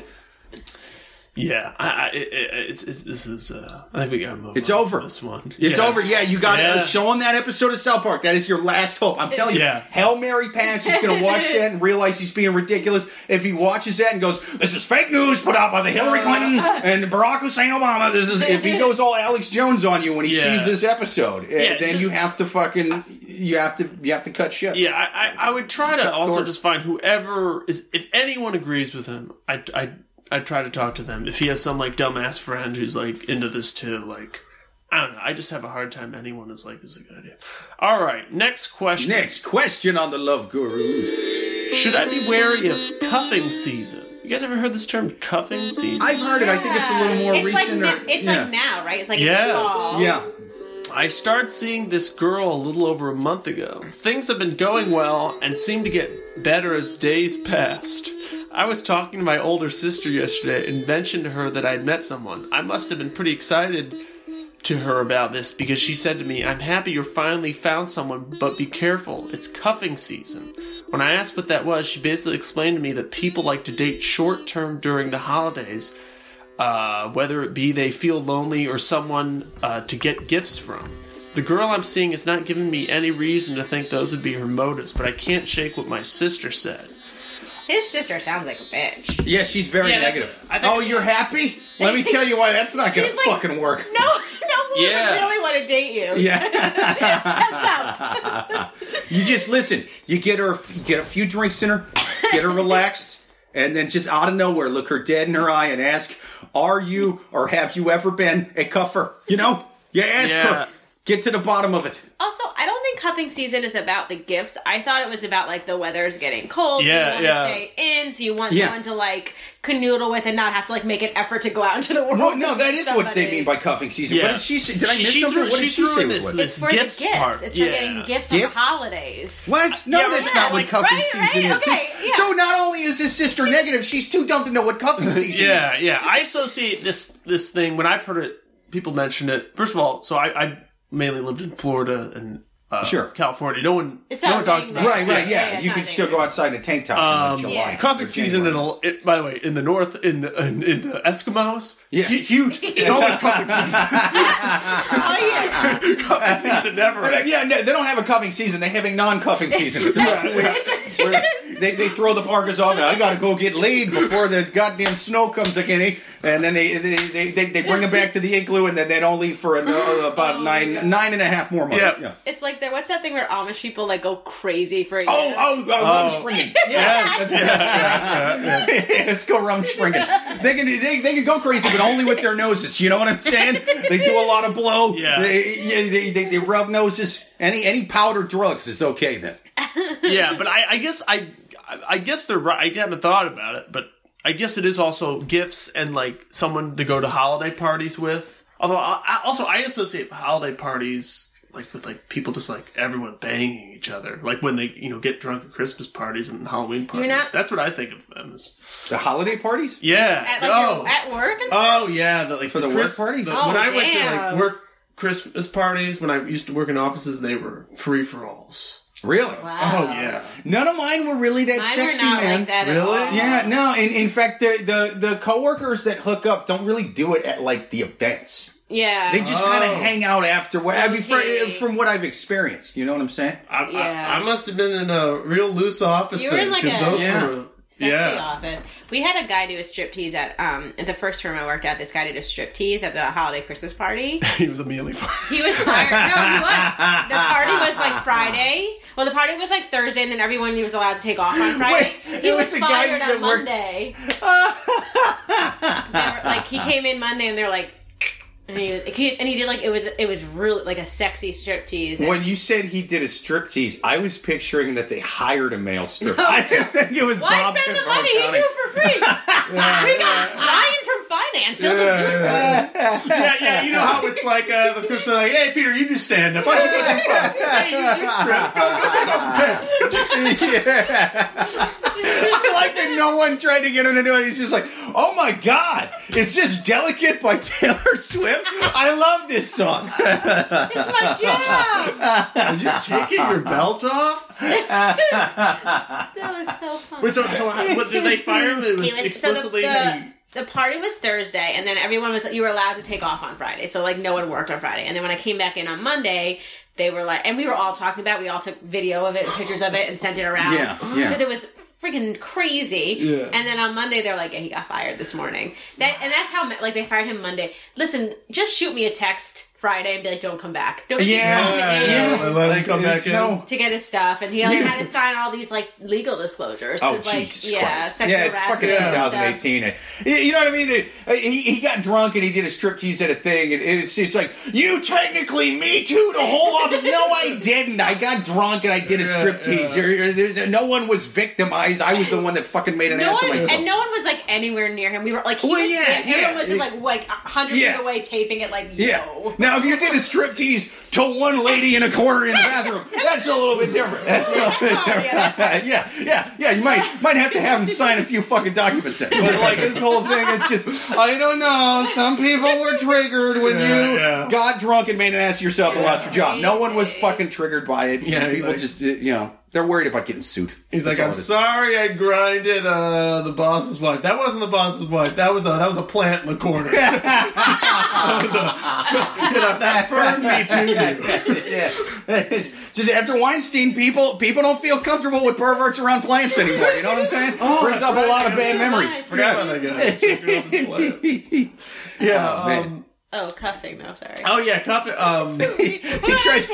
Yeah, I, I, it, it, it's, it's, this is. Uh, I think we got to move. It's on over. This one. It's Yeah. over. Yeah, you got to Yeah. show him that episode of South Park. That is your last hope. I'm telling you. Yeah. Hail Mary Pants is going to watch (laughs) that and realize he's being ridiculous. If he watches that and goes, "This is fake news put out by the Hillary Clinton and Barack Hussein Obama," this is. If he (laughs) goes all Alex Jones on you when he Yeah. sees this episode, eh, Yeah, then just- you have to fucking you have to you have to cut shit. Yeah, I, I, I would try to also course. just find whoever is. If anyone agrees with him, I, I, I try to talk to them. If he has some like dumbass friend who's like into this too, like I don't know. I just have a hard time. Anyone is like, this is a good idea. All right, next question. Next question on the Love Gurus. Should I be wary of cuffing season? You guys ever heard this term, cuffing season? I've heard it. I think it's a little more it's recent. Like or, it's yeah. like now, right? It's like Yeah. fall. Yeah. I started seeing this girl a little over a month ago. Things have been going well and seem to get better as days passed. I was talking to my older sister yesterday and mentioned to her that I'd met someone. I must have been pretty excited to her about this because she said to me, I'm happy you finally found someone, but be careful, it's cuffing season. When I asked what that was, she basically explained to me that people like to date short term during the holidays uh, whether it be they feel lonely or someone uh, to get gifts from. The girl I'm seeing is not giving me any reason to think those would be her motives, but I can't shake what my sister said. His sister sounds like a bitch. Yeah, she's very Yeah, that's- negative. I think- oh, you're happy? Let me tell you why that's not going to She's like- fucking work. No, no woman Yeah. really want to date you. Yeah. (laughs) (laughs) You just listen. You get her, you get a few drinks in her, get her relaxed, and then just out of nowhere, look her dead in her eye and ask, "Are you or have you ever been a cuffer?" You know, you ask Yeah. her. Get to the bottom of it. Also, I don't think cuffing season is about the gifts. I thought it was about like the weather's getting cold. so Yeah, you want yeah. to stay in, so you want Yeah. someone to like canoodle with and not have to like make an effort to go out into the world. Well, no, that is meet what they mean by cuffing season. Yeah. What did she say? Did I She- miss she something? threw- what did she she threw say? in it this- was? this- It's for gifts the gifts. part. It's for Yeah. getting gifts Gifts? on the holidays. What? No, Yeah, that's yeah, not what like, cuffing right, season right, is. okay, yeah. So not only is his sister negative, she's too dumb to know what cuffing (laughs) season is. Yeah, yeah. I associate this this thing when I've heard it. People mention it. First of all, so I, I mainly lived in Florida and uh, Sure. California. No one, It's no one talks about Right, it. right, yeah. Yeah, yeah, you can still go outside in a tank top Um, in July. Yeah. Cuffing season in, a, it, by the way, in the north, in the in, in the Eskimos, Yeah. hu- huge. (laughs) It's always cuffing season. Oh, yeah. cuffing season never. ends. Yeah, no, they don't have a cuffing season. They have a non-cuffing (laughs) season. It's about two they, they throw the parkas off. I got to go get laid before the goddamn snow comes again. And then they they, they, they, they bring them back to the igloo, and then they don't leave for another, about Oh, nine yeah. nine and a half more months. Yeah. It's like there. What's that thing where Amish people like go crazy for? A oh, year? Oh, uh, oh, oh, Oh. rumspringa. Yeah, let's go rum springing. They can, they, they can go crazy, but only with their noses. You know what I'm saying? They do a lot of blow. Yeah. They, they, they, they rub noses. Any any powdered drugs is okay then. (laughs) yeah, but I, I guess I, I guess they're right. I haven't thought about it, but I guess it is also gifts and like someone to go to holiday parties with. Although I, I- also I associate holiday parties like with like people just like everyone banging each other, like when they you know get drunk at Christmas parties and Halloween parties. not- That's what I think of them as. The holiday parties? Yeah. At, like, oh. your- at work and stuff. Oh yeah, the, like For the work parties? the- Oh, when I went to like damn. work Christmas parties, when I used to work in offices, they were free for alls. Really? Wow. Oh yeah. None of mine were really that Mine sexy, were not man. like that at Really? all. Yeah, no. In, in fact, the, the the coworkers that hook up don't really do it at like the events. Yeah. They just Oh. kind of hang out afterward. I mean, fr- Okay. from what I've experienced, you know what I'm saying? I, Yeah. I, I must have been in a real loose office You were then in, like, a- those Yeah. were Sexy yeah. office. We had a guy do a striptease at um at the first firm I worked at. This guy did a striptease at the holiday Christmas party. (laughs) he was immediately fired. He was fired. No, he was. The party was like (laughs) Friday. Well, the party was like Thursday, and then everyone was allowed to take off on Friday. Wait, he it was, was a guy fired that on worked- Monday. (laughs) They were, like he came in Monday, and they're like, and he, was, he and he did like it was it was really like a sexy striptease. When you said he did a striptease, I was picturing that they hired a male stripper. (laughs) I didn't think it was Why Bob spend the Pittman money? He County. do it for free. (laughs) we got Ryan from finance. He'll just do it for yeah, yeah. You know how it's like uh, the person like, "Hey, Peter, you just stand up. Why don't you go do fun? Hey, you, you strip. Go, go take off your pants. Go take I (laughs) (laughs) like that no one tried to get him to do it. He's just like, oh my god, it's just Delicate by Taylor Swift. I love this song. (laughs) It's my job. Are you taking your belt off? That was so fun. Wait, so, so what, did they fire him? It was, It was- explicitly. so the, that the, the party was Thursday, and then everyone was you were allowed to take off on Friday. So like no one worked on Friday, and then when I came back in on Monday, they were like, and we were all talking about. it. We all took video of it, pictures of it, and sent it around. Yeah, yeah. Because it was freaking crazy. Yeah. And then on Monday, they're like, yeah, he got fired this morning. That and that's how like they fired him Monday. Listen, just shoot me a text Friday and be like, don't come back. Don't Yeah, coming Yeah, in yeah. Let him come back in. no- to get his stuff, and he like, Yeah. had to sign all these like legal disclosures. Oh 'cause, like, Jesus yeah, Christ! sexual Yeah, it's fucking harassment and stuff. 2018. You know what I mean? He, he got drunk and he did a striptease at a thing, and it's it's like you technically me too the whole office. No, I didn't. I got drunk and I did a Yeah, striptease. yeah. There- there's- no one was victimized. I was the one that fucking made an No ass of myself. and no one was like anywhere near him. We were like he Well, was yeah, there. Everyone was just like like a hundred Yeah. feet away taping it. Like Yeah. yo. Now, if you did a striptease to one lady in a corner in the bathroom, that's a little bit different. That's a little bit Oh, different. yeah, (laughs) yeah, yeah, yeah. You might might have to have him sign a few fucking documents. Then. But like this whole thing, it's just I don't know. Some people were triggered when Yeah, you yeah. got drunk and made an ass of yourself and lost your job. No one was fucking triggered by it. Yeah, people like- just uh, you know they're worried about getting sued. He's That's like, all I'm it is. sorry, I grinded uh, the boss's wife. That wasn't the boss's wife. That was a that was a plant in the corner. (laughs) that was a you know, that fern me too. yeah. It's (laughs) just after Weinstein, people people don't feel comfortable with perverts around plants anymore. You know what I'm saying? (laughs) Brings up a lot of bad memories. Forgot about that guy. Yeah. Oh, man. um, Oh, cuffing. No, sorry. oh yeah, cuff. Um, (laughs) went tried-.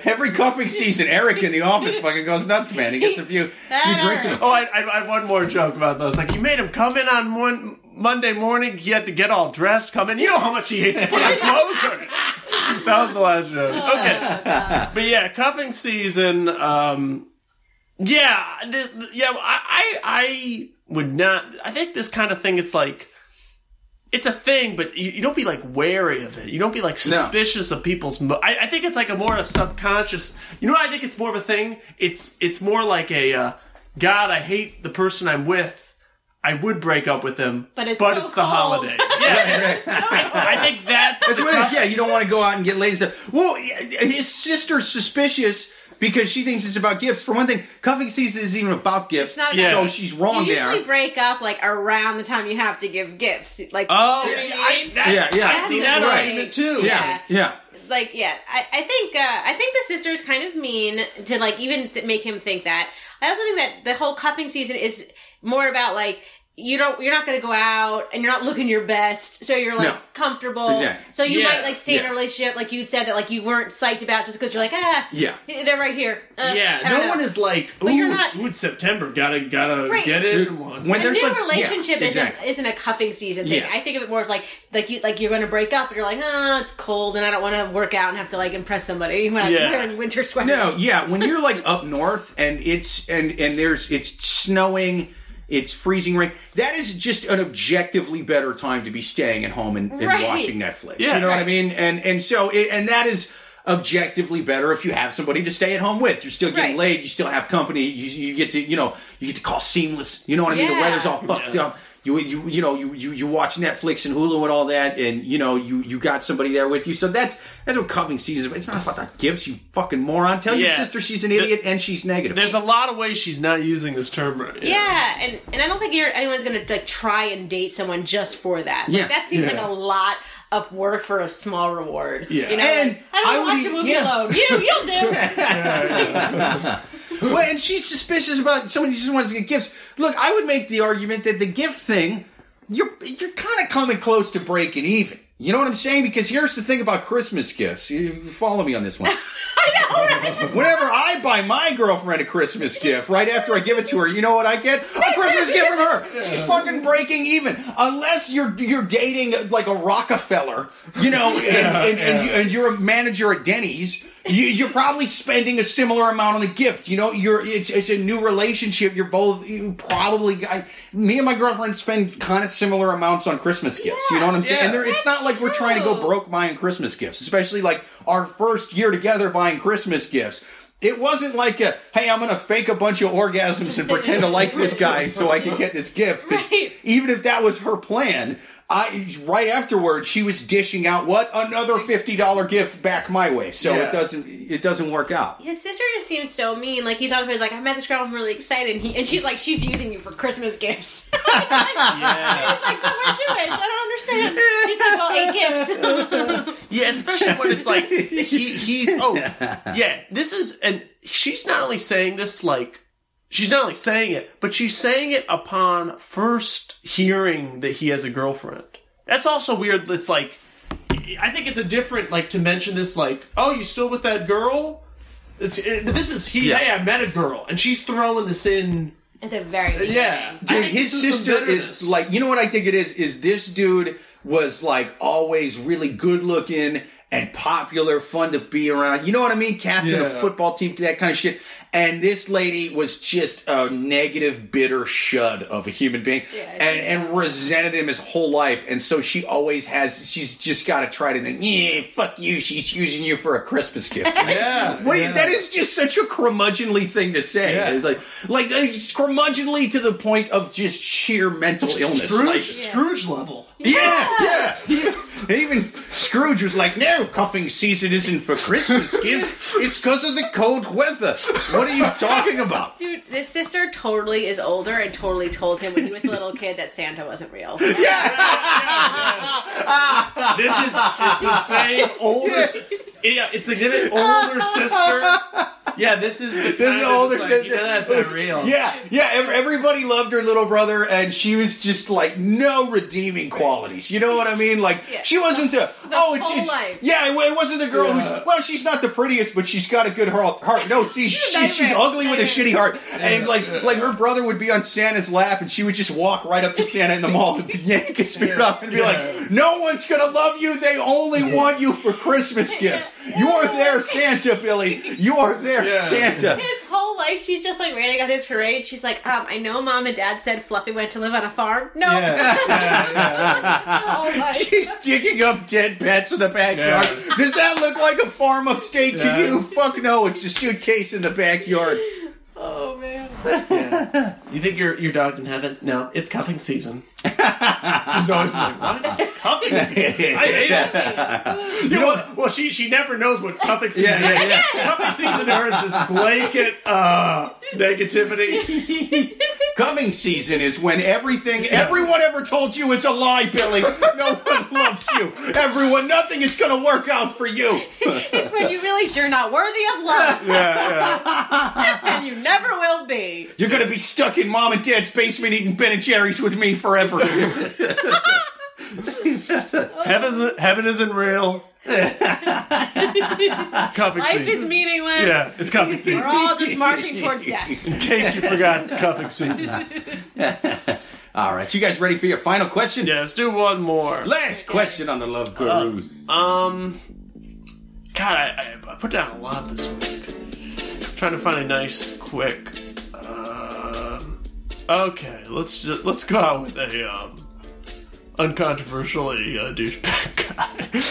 (laughs) Every cuffing season, Eric in the office fucking goes nuts, man. He gets a few, (laughs) few drinks in oh, I, I, I had one more joke about those. Like, you made him come in on one Monday morning. He had to get all dressed, come in. You know how much he hates to put on clothes. that was the last joke. Okay, but yeah, cuffing season. Um, yeah, the- yeah. I, I, I would not. I think this kind of thing. It's like. It's a thing, but you, you don't be like wary of it. You don't be like suspicious of people's. Mo- I, I think it's like a more of subconscious. You know, what I think it's more of a thing. It's it's more like a uh, God. I hate the person I'm with. I would break up with him, But it's but so the cold. holidays. (laughs) Yeah, (laughs) I think that's That's what it is. Yeah, you don't want to go out and get laid and stuff. Well, his sister's suspicious because she thinks it's about gifts. For one thing, cuffing season isn't even about gifts. It's not Yeah. about So she's wrong you usually there. break up like around the time you have to give gifts. Like Oh, you know what I mean? Yeah, yeah. I see that Right. argument too. yeah, yeah. like yeah i, I think uh, i think the sister is kind of mean to like even th- make him think that i also think that the whole cuffing season is more about like you don't you're not going to go out and you're not looking your best so you're like No. comfortable Exactly. so you Yeah. might like stay in a relationship like you said that like you weren't psyched about just because you're like ah Yeah. they're right here Uh, Yeah, no know. one is like, ooh, But it's, not- ooh, it's September, gotta gotta Right. get it. When a there's new like- relationship yeah, isn't exactly. isn't a cuffing season thing. Yeah. I think of it more as like like you like you're going to break up, and you're like, oh, it's cold, and I don't want to work out and have to like impress somebody when I'm Yeah. wearing winter sweaters. No, yeah, when you're like up north and it's and and there's it's snowing, it's freezing rain. That is just an objectively better time to be staying at home and, and Right. watching Netflix. Yeah. you know what I mean? And and so it, and that is objectively better if you have somebody to stay at home with. You're still getting Right. laid. You still have company. You, you get to you know you get to call seamless. You know what I mean? The weather's all fucked up. You, you you know you, you you watch Netflix and Hulu and all that, and you know you you got somebody there with you. So that's that's what cuffing season. is. It's not about the gifts, you fucking moron. Tell your sister she's an idiot and she's negative. There's a lot of ways she's not using this term right. Yeah, and and I don't think you're, anyone's gonna like try and date someone just for that. Like, Yeah. that seems Yeah. like a lot of work for a small reward. Yeah. you know, And like, I don't I wanna would watch a movie yeah. alone. You, you'll do. (laughs) (laughs) well, and she's suspicious about somebody who just wants to get gifts. Look, I would make the argument that the gift thing, you're you're kind of coming close to breaking even. You know what I'm saying? Because here's the thing about Christmas gifts. You follow me on this one. (laughs) I? Whenever I buy my girlfriend a Christmas gift, right after I give it to her, you know what I get? A Christmas gift from her. She's fucking breaking even. Unless you're you're dating like a Rockefeller, you know, and, and, and, you, and you're a manager at Denny's. You, you're probably spending a similar amount on the gift. You know, you're it's it's a new relationship. You're both you probably. I, me and my girlfriend spend kind of similar amounts on Christmas gifts. you know what I'm saying? Yeah. And it's not like we're trying to go broke buying Christmas gifts, especially like our first year together buying Christmas gifts. It wasn't like a, hey, I'm going to fake a bunch of orgasms and pretend to like this guy so I can get this gift. Because (laughs) Right. even if that was her plan, I right afterwards she was dishing out what another fifty dollar gift back my way. So Yeah. it doesn't it doesn't work out. His sister just seems so mean. Like he's on. He's like, I met this girl. I'm really excited. And, he, and she's like, she's using you for Christmas gifts. (laughs) (laughs) Yeah. He's like, but we're Jewish. I don't understand. She's like, well, eight gifts. (laughs) Yeah, especially when it's like he he's oh yeah, this is and she's not only saying this like she's not only saying it, but she's saying it upon first hearing that he has a girlfriend. That's also weird. It's like I think it's a different like to mention this like oh you still with that girl. It's, it, this is he. Yeah. Hey, I met a girl, and she's throwing this in. At the very beginning. Yeah, I Dude, think his this is some sister is like, you know what I think it is? Is this dude was like always really good looking and popular, fun to be around. You know what I mean? Captain of Yeah. a football team, that kind of shit. And this lady was just a negative, bitter shud of a human being, Yeah, and and resented him his whole life. And so she always has. She's just got to try to think, yeah, fuck you. She's using you for a Christmas gift. (laughs) Yeah, What do you, yeah. that is just such a curmudgeonly thing to say. Yeah. Like, like uh, it's curmudgeonly to the point of just sheer mental illness. Scrooge, Like, Scrooge level. yeah, yeah. Even, even Scrooge was like, "No, cuffing season isn't for Christmas gifts. It's because of the cold weather. What (laughs) are you talking about?" (laughs) Dude, this sister totally is older and totally told him when he was a little kid that Santa wasn't real. (laughs) Yeah, This is it's the same (laughs) older. Yeah. it's a good older (laughs) sister. Yeah, this is the This is of older like, sister. You know that's not real. (laughs) Yeah, yeah. Everybody loved her little brother, and she was just like no redeeming qualities. You know what I mean? Like Yeah. she wasn't the, oh, it's, whole it's life. yeah. It, it wasn't the girl Yeah. who's well, she's not the prettiest, but she's got a good heart. heart. No, see, she, she's ugly with a shitty heart, and like like her brother would be on Santa's lap, and she would just walk right up to Santa in the mall and yank his beard up and be Yeah. like, "No one's gonna love you. They only want you for Christmas gifts. You are there, Santa, Billy. You are there, Yeah. Santa." His whole life, she's just like ranting on his parade. She's like, um, I know mom and dad said Fluffy went to live on a farm. No. Yeah, (laughs) yeah, yeah. Oh my. She's digging up dead pets in the backyard. Yeah. Does that look like a farm upstate to you? Fuck no, it's a suitcase in the backyard. Oh man. You think your your dog's in heaven? No, it's cuffing season. She's always like, what? (laughs) Cuffing season? I hate it. (laughs) You know what? Well, she she never knows what cuffing season Yeah, yeah, is. Cuffing season to her is this blanket uh, negativity. (laughs) Coming season is when everything everyone ever told you is a lie, Billy. No one loves you. Everyone, nothing is going to work out for you. It's when you realize you're not worthy of love, Yeah, yeah. and you never will be. You're going to be stuck in mom and dad's basement eating Ben and Jerry's with me forever. (laughs) Heaven's, heaven isn't real. (laughs) cuffing Life season. is meaningless. yeah, it's cuffing season. We're all just marching towards death. (laughs) In case you forgot, it's cuffing season. All right, you guys ready for your final question? Yeah, let's do one more. Last question on the Love Gurus. Um, God, I, I, I put down a lot this week. trying to find a nice, quick. Okay, let's just let's go out with a um, uncontroversially uh, douchebag guy.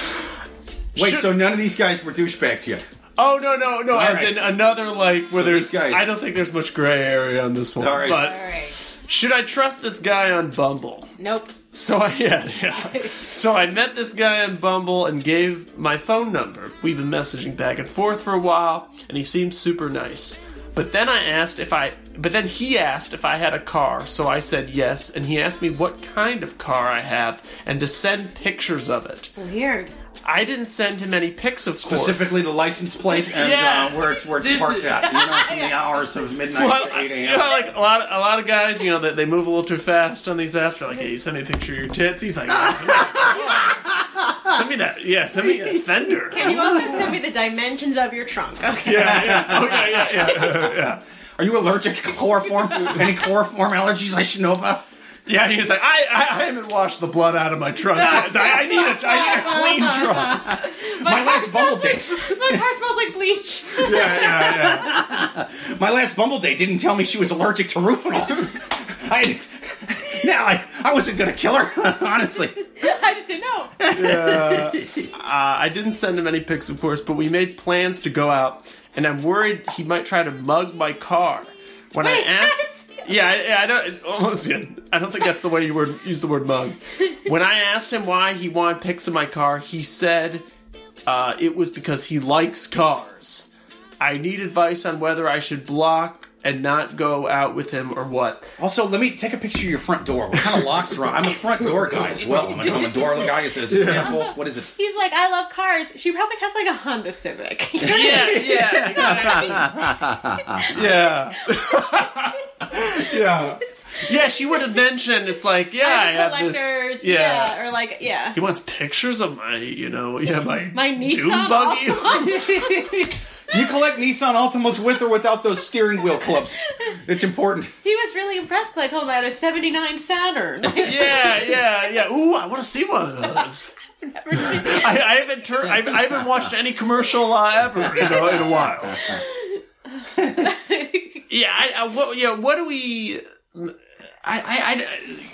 (laughs) Wait, should- so none of these guys were douchebags yet? Oh no no no! as right. in another like where So there's. these guys- I don't think there's much gray area on this one. All right. But All right. should I trust this guy on Bumble? Nope. So I (laughs) yeah, yeah. (laughs) So I met this guy on Bumble and gave my phone number. We've been messaging back and forth for a while, and he seemed super nice. But then I asked if I but then he asked if I had a car, so I said yes, and he asked me what kind of car I have and to send pictures of it. Weird. I didn't send him any pics of course. Specifically the license plate and Yeah. uh, where it's, where it's This parked is- at. You know, from the (laughs) hours of midnight Well, to I- 8 you a.m. know, like a lot, of, a lot of guys, you know, that they move a little too fast on these apps. They're like, "Hey, you send me a picture of your tits." He's like, "Send me that, yeah, send me a (laughs) fender." Can you also send me the dimensions of your trunk? Okay. Yeah, yeah, oh yeah, yeah, yeah, (laughs) yeah. Are you allergic to chloroform? Any chloroform allergies I should know about? Yeah, he's like, I, I, I haven't washed the blood out of my trunk. yet. I, I need a, I need a clean trunk. My car last Bumble smells date. like- My car smells like bleach. Yeah, yeah, yeah. My last Bumble date didn't tell me she was allergic to Rufinol. I, now I, I wasn't gonna kill her, (laughs) honestly. I just didn't know. Uh, I didn't send him any pics, of course, but we made plans to go out, and I'm worried he might try to mug my car. When Wait, I asked, yeah, I, I don't. Almost, I don't think that's the way you would use the word mug. When I asked him why he wanted pics of my car, he said uh, it was because he likes cars. I need advice on whether I should block and not go out with him or what. Also, let me take a picture of your front door. What kind of locks are on? I'm a front door guy as well. I'm a, I'm a door guy. It says yeah. bolt. What is it? He's like, I love cars. She probably has like a Honda Civic. (laughs) Yeah, yeah, (laughs) exactly. yeah. (laughs) yeah. Yeah, she would have mentioned it's like, yeah, I have this. yeah. Yeah. or like, yeah. He wants pictures of my, you know, yeah, my My dune Nissan buggy. Altima. Do you collect Nissan Altimas with or without those steering wheel clubs? It's important. he was really impressed because I told him I had a '79 Saturn. (laughs) yeah, yeah, yeah. Ooh, I want to see one of those. (laughs) I, I haven't turned. I, I haven't watched any commercial uh, ever, you know, in a while. (laughs) Yeah, I, I, what, yeah. What do we? I, I, I,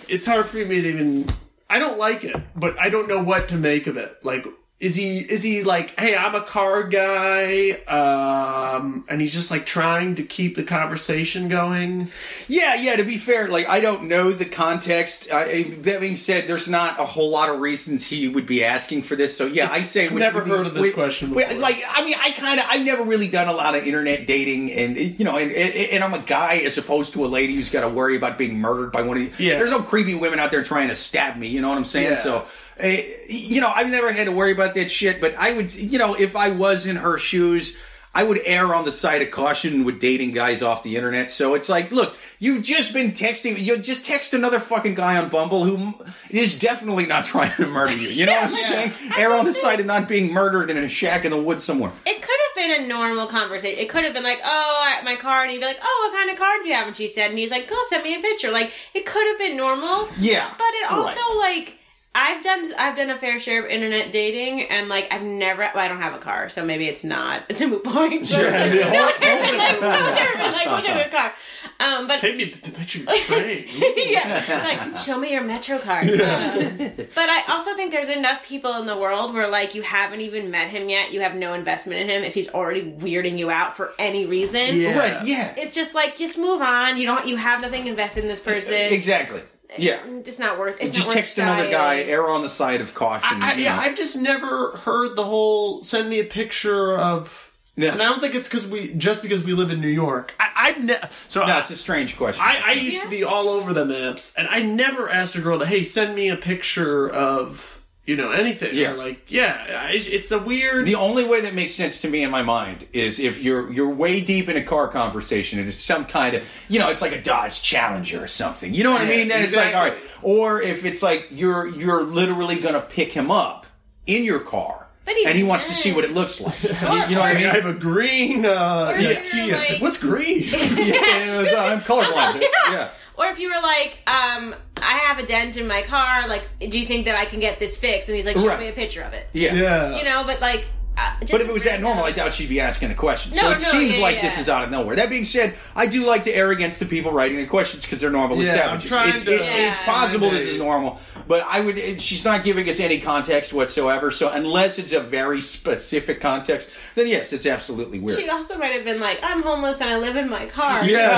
it's hard for me to even. I don't like it, but I don't know what to make of it. Like, is he? Is he like, hey, I'm a car guy, um, and he's just like trying to keep the conversation going? Yeah, yeah. To be fair, like I don't know the context. I, that being said, there's not a whole lot of reasons he would be asking for this. So yeah, I say with- never with heard these- of this with- question before. Like, I mean, I kind of, I've never really done a lot of internet dating, and you know, and, and, and I'm a guy as opposed to a lady who's got to worry about being murdered by one of these. Yeah. There's no creepy women out there trying to stab me. You know what I'm saying? Yeah. So. Uh, you know, I've never had to worry about that shit, but I would, you know, if I was in her shoes, I would err on the side of caution with dating guys off the internet. So it's like, look, you've just been texting, you just text another fucking guy on Bumble who is definitely not (laughs) trying to murder you. You know what I'm saying? I Err on the side of not being murdered in a shack in the woods somewhere. It could have been a normal conversation. It could have been like, "Oh, I- my car," and he'd be like, "Oh, what kind of car do you have?" And she said, and he's like, "Go send me a picture." Like it could have been normal. Yeah. But it also Right. like I've done I've done a fair share of internet dating, and like I've never. Well, I don't have a car, so maybe it's not. It's a moot point. But (laughs) Sure. no, I've never been like, no, I've never been like, what's your car? Um, but Take me a p- picture (laughs) train. yeah, like show me your Metro card. Um, but I also think there's enough people in the world where like you haven't even met him yet, you have no investment in him. If he's already weirding you out for any reason, Yeah. Right, yeah. it's just like just move on. You don't. You have nothing invested in this person. Exactly. Yeah. It's not worth. It's Just not worth text another trying. guy, err on the side of caution. I, you yeah, know. I've just never heard the whole send me a picture of. Yeah. And I don't think it's because we just because we live in New York. I, I've ne- so no, I, it's a strange question. I, I used to be all over the apps, and I never asked a girl to hey send me a picture of you know anything. Yeah. Or like yeah, it's a weird. The only way that makes sense to me in my mind is if you're you're way deep in a car conversation and it's some kind of you know it's like a Dodge Challenger or something. You know what I mean? Then it's like all right Or if it's like you're you're literally gonna pick him up in your car But even and he wants to see what it looks like. (laughs) you, you know what I mean? I have a green uh, yeah, Kia. Like, like- What's green? (laughs) yeah, I'm (laughs) colorblind. yeah. Or if you were like, um, I have a dent in my car. Like, do you think that I can get this fixed? And he's like, show Right. me a picture of it. Yeah. yeah. You know, but like, uh, just But if it was that normal, I doubt she'd be asking the question. No, so it no, seems yeah, like yeah. this is out of nowhere. That being said, I do like to err against the people writing the questions because they're normally Yeah, I'm savages. trying It's, to- it- it's possible this is normal, but I would. it- she's not giving us any context whatsoever. So unless it's a very specific context, then yes, it's absolutely weird. She also might have been like, I'm homeless and I live in my car. Yeah.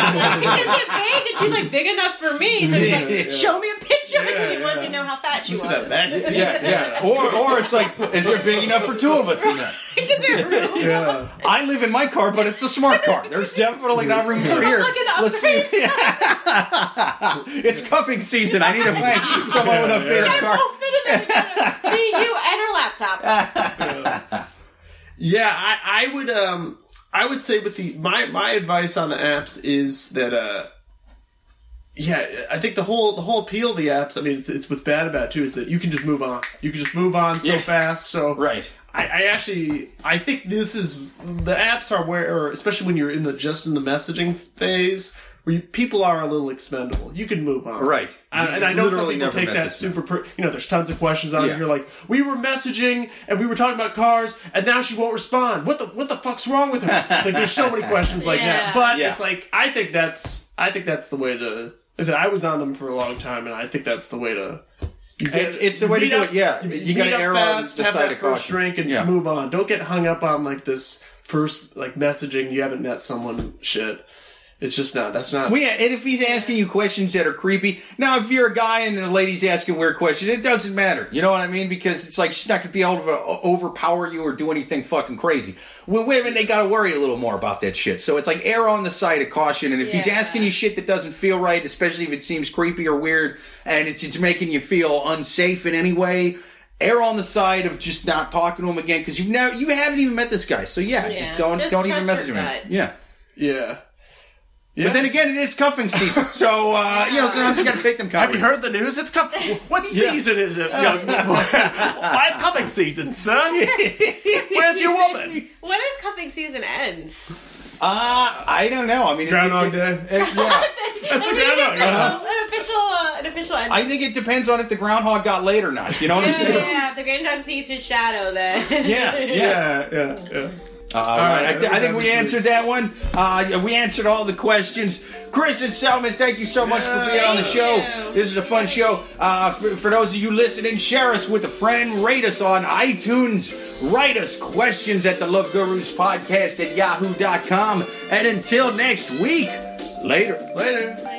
Like, is it big? And she's like, big enough for me. So he's like, Yeah. show me a picture because he Yeah, wanted to know how fat she Look was. that back seat. yeah, yeah. Or, or it's like, is there big enough for two of us in there? Is there room? Yeah. I live in my car, but it's a smart car. There's definitely not room for here. looking up Let's see. (laughs) it's cuffing season. I need to find (laughs) someone with a bigger I car. won't fit in there. Me, you, and her laptop. (laughs) Yeah, I, I would um I would say with the my my advice on the apps is that uh yeah, I think the whole the whole appeal of the apps, I mean it's it's what's bad about it too is that you can just move on. You can just move on so Yeah. fast. So Right. I, I actually I think this is the apps are where especially when you're in the just in the messaging phase where you, people are a little expendable. You can move on. Right. And, and I know some people take that super. Per, you know, there's tons of questions on. it. Yeah. You're like, we were messaging and we were talking about cars, and now she won't respond. What the what the fuck's wrong with her? (laughs) like, there's so many questions like that. But Yeah. it's like I think that's I think that's the way to. I said I was on them for a long time, and I think that's the way to. It's- it's the way to do up- it, yeah. You gotta up err on the have side that of first caution. drink, and Yeah. move on. Don't get hung up on like this first like messaging. You haven't met someone. Shit. It's just not. That's not. Well, yeah, and if he's asking you questions that are creepy, now if you're a guy and the lady's asking weird questions, it doesn't matter. You know what I mean? Because it's like she's not going to be able to overpower you or do anything fucking crazy. With women, they got to worry a little more about that shit. So it's like err on the side of caution. And if he's asking you shit that doesn't feel right, especially if it seems creepy or weird, and it's, it's making you feel unsafe in any way. Err on the side of just not talking to him again because you've never you haven't even met this guy. So yeah, Yeah. just don't Just don't even trust message him. Yeah. yeah. Yeah. But then again, it is cuffing season, so uh, you know sometimes you got to take them. Cuffing. Have you heard the news? It's cup. What season is it, young (laughs) boy? Why it's cuffing season, son? (laughs) Where's your woman? When does cuffing season ends? Uh, I don't know. I mean, it's- Groundhog Day. it- yeah. (laughs) That's the I mean, groundhog. an official, an official, uh, an official end. I think it depends on if the groundhog got laid or not. You know what I'm saying? yeah, if the groundhog sees his shadow, then Yeah, yeah. Yeah, yeah, yeah. Uh, all right, I, th- I think we answered that one. Uh, we answered all the questions. Kristin Seltman, thank you so much for being on the show. This is a fun show. Uh, for, for those of you listening, share us with a friend, rate us on iTunes, write us questions at the Love Gurus Podcast at yahoo.com. And until next week, later. Later. Bye.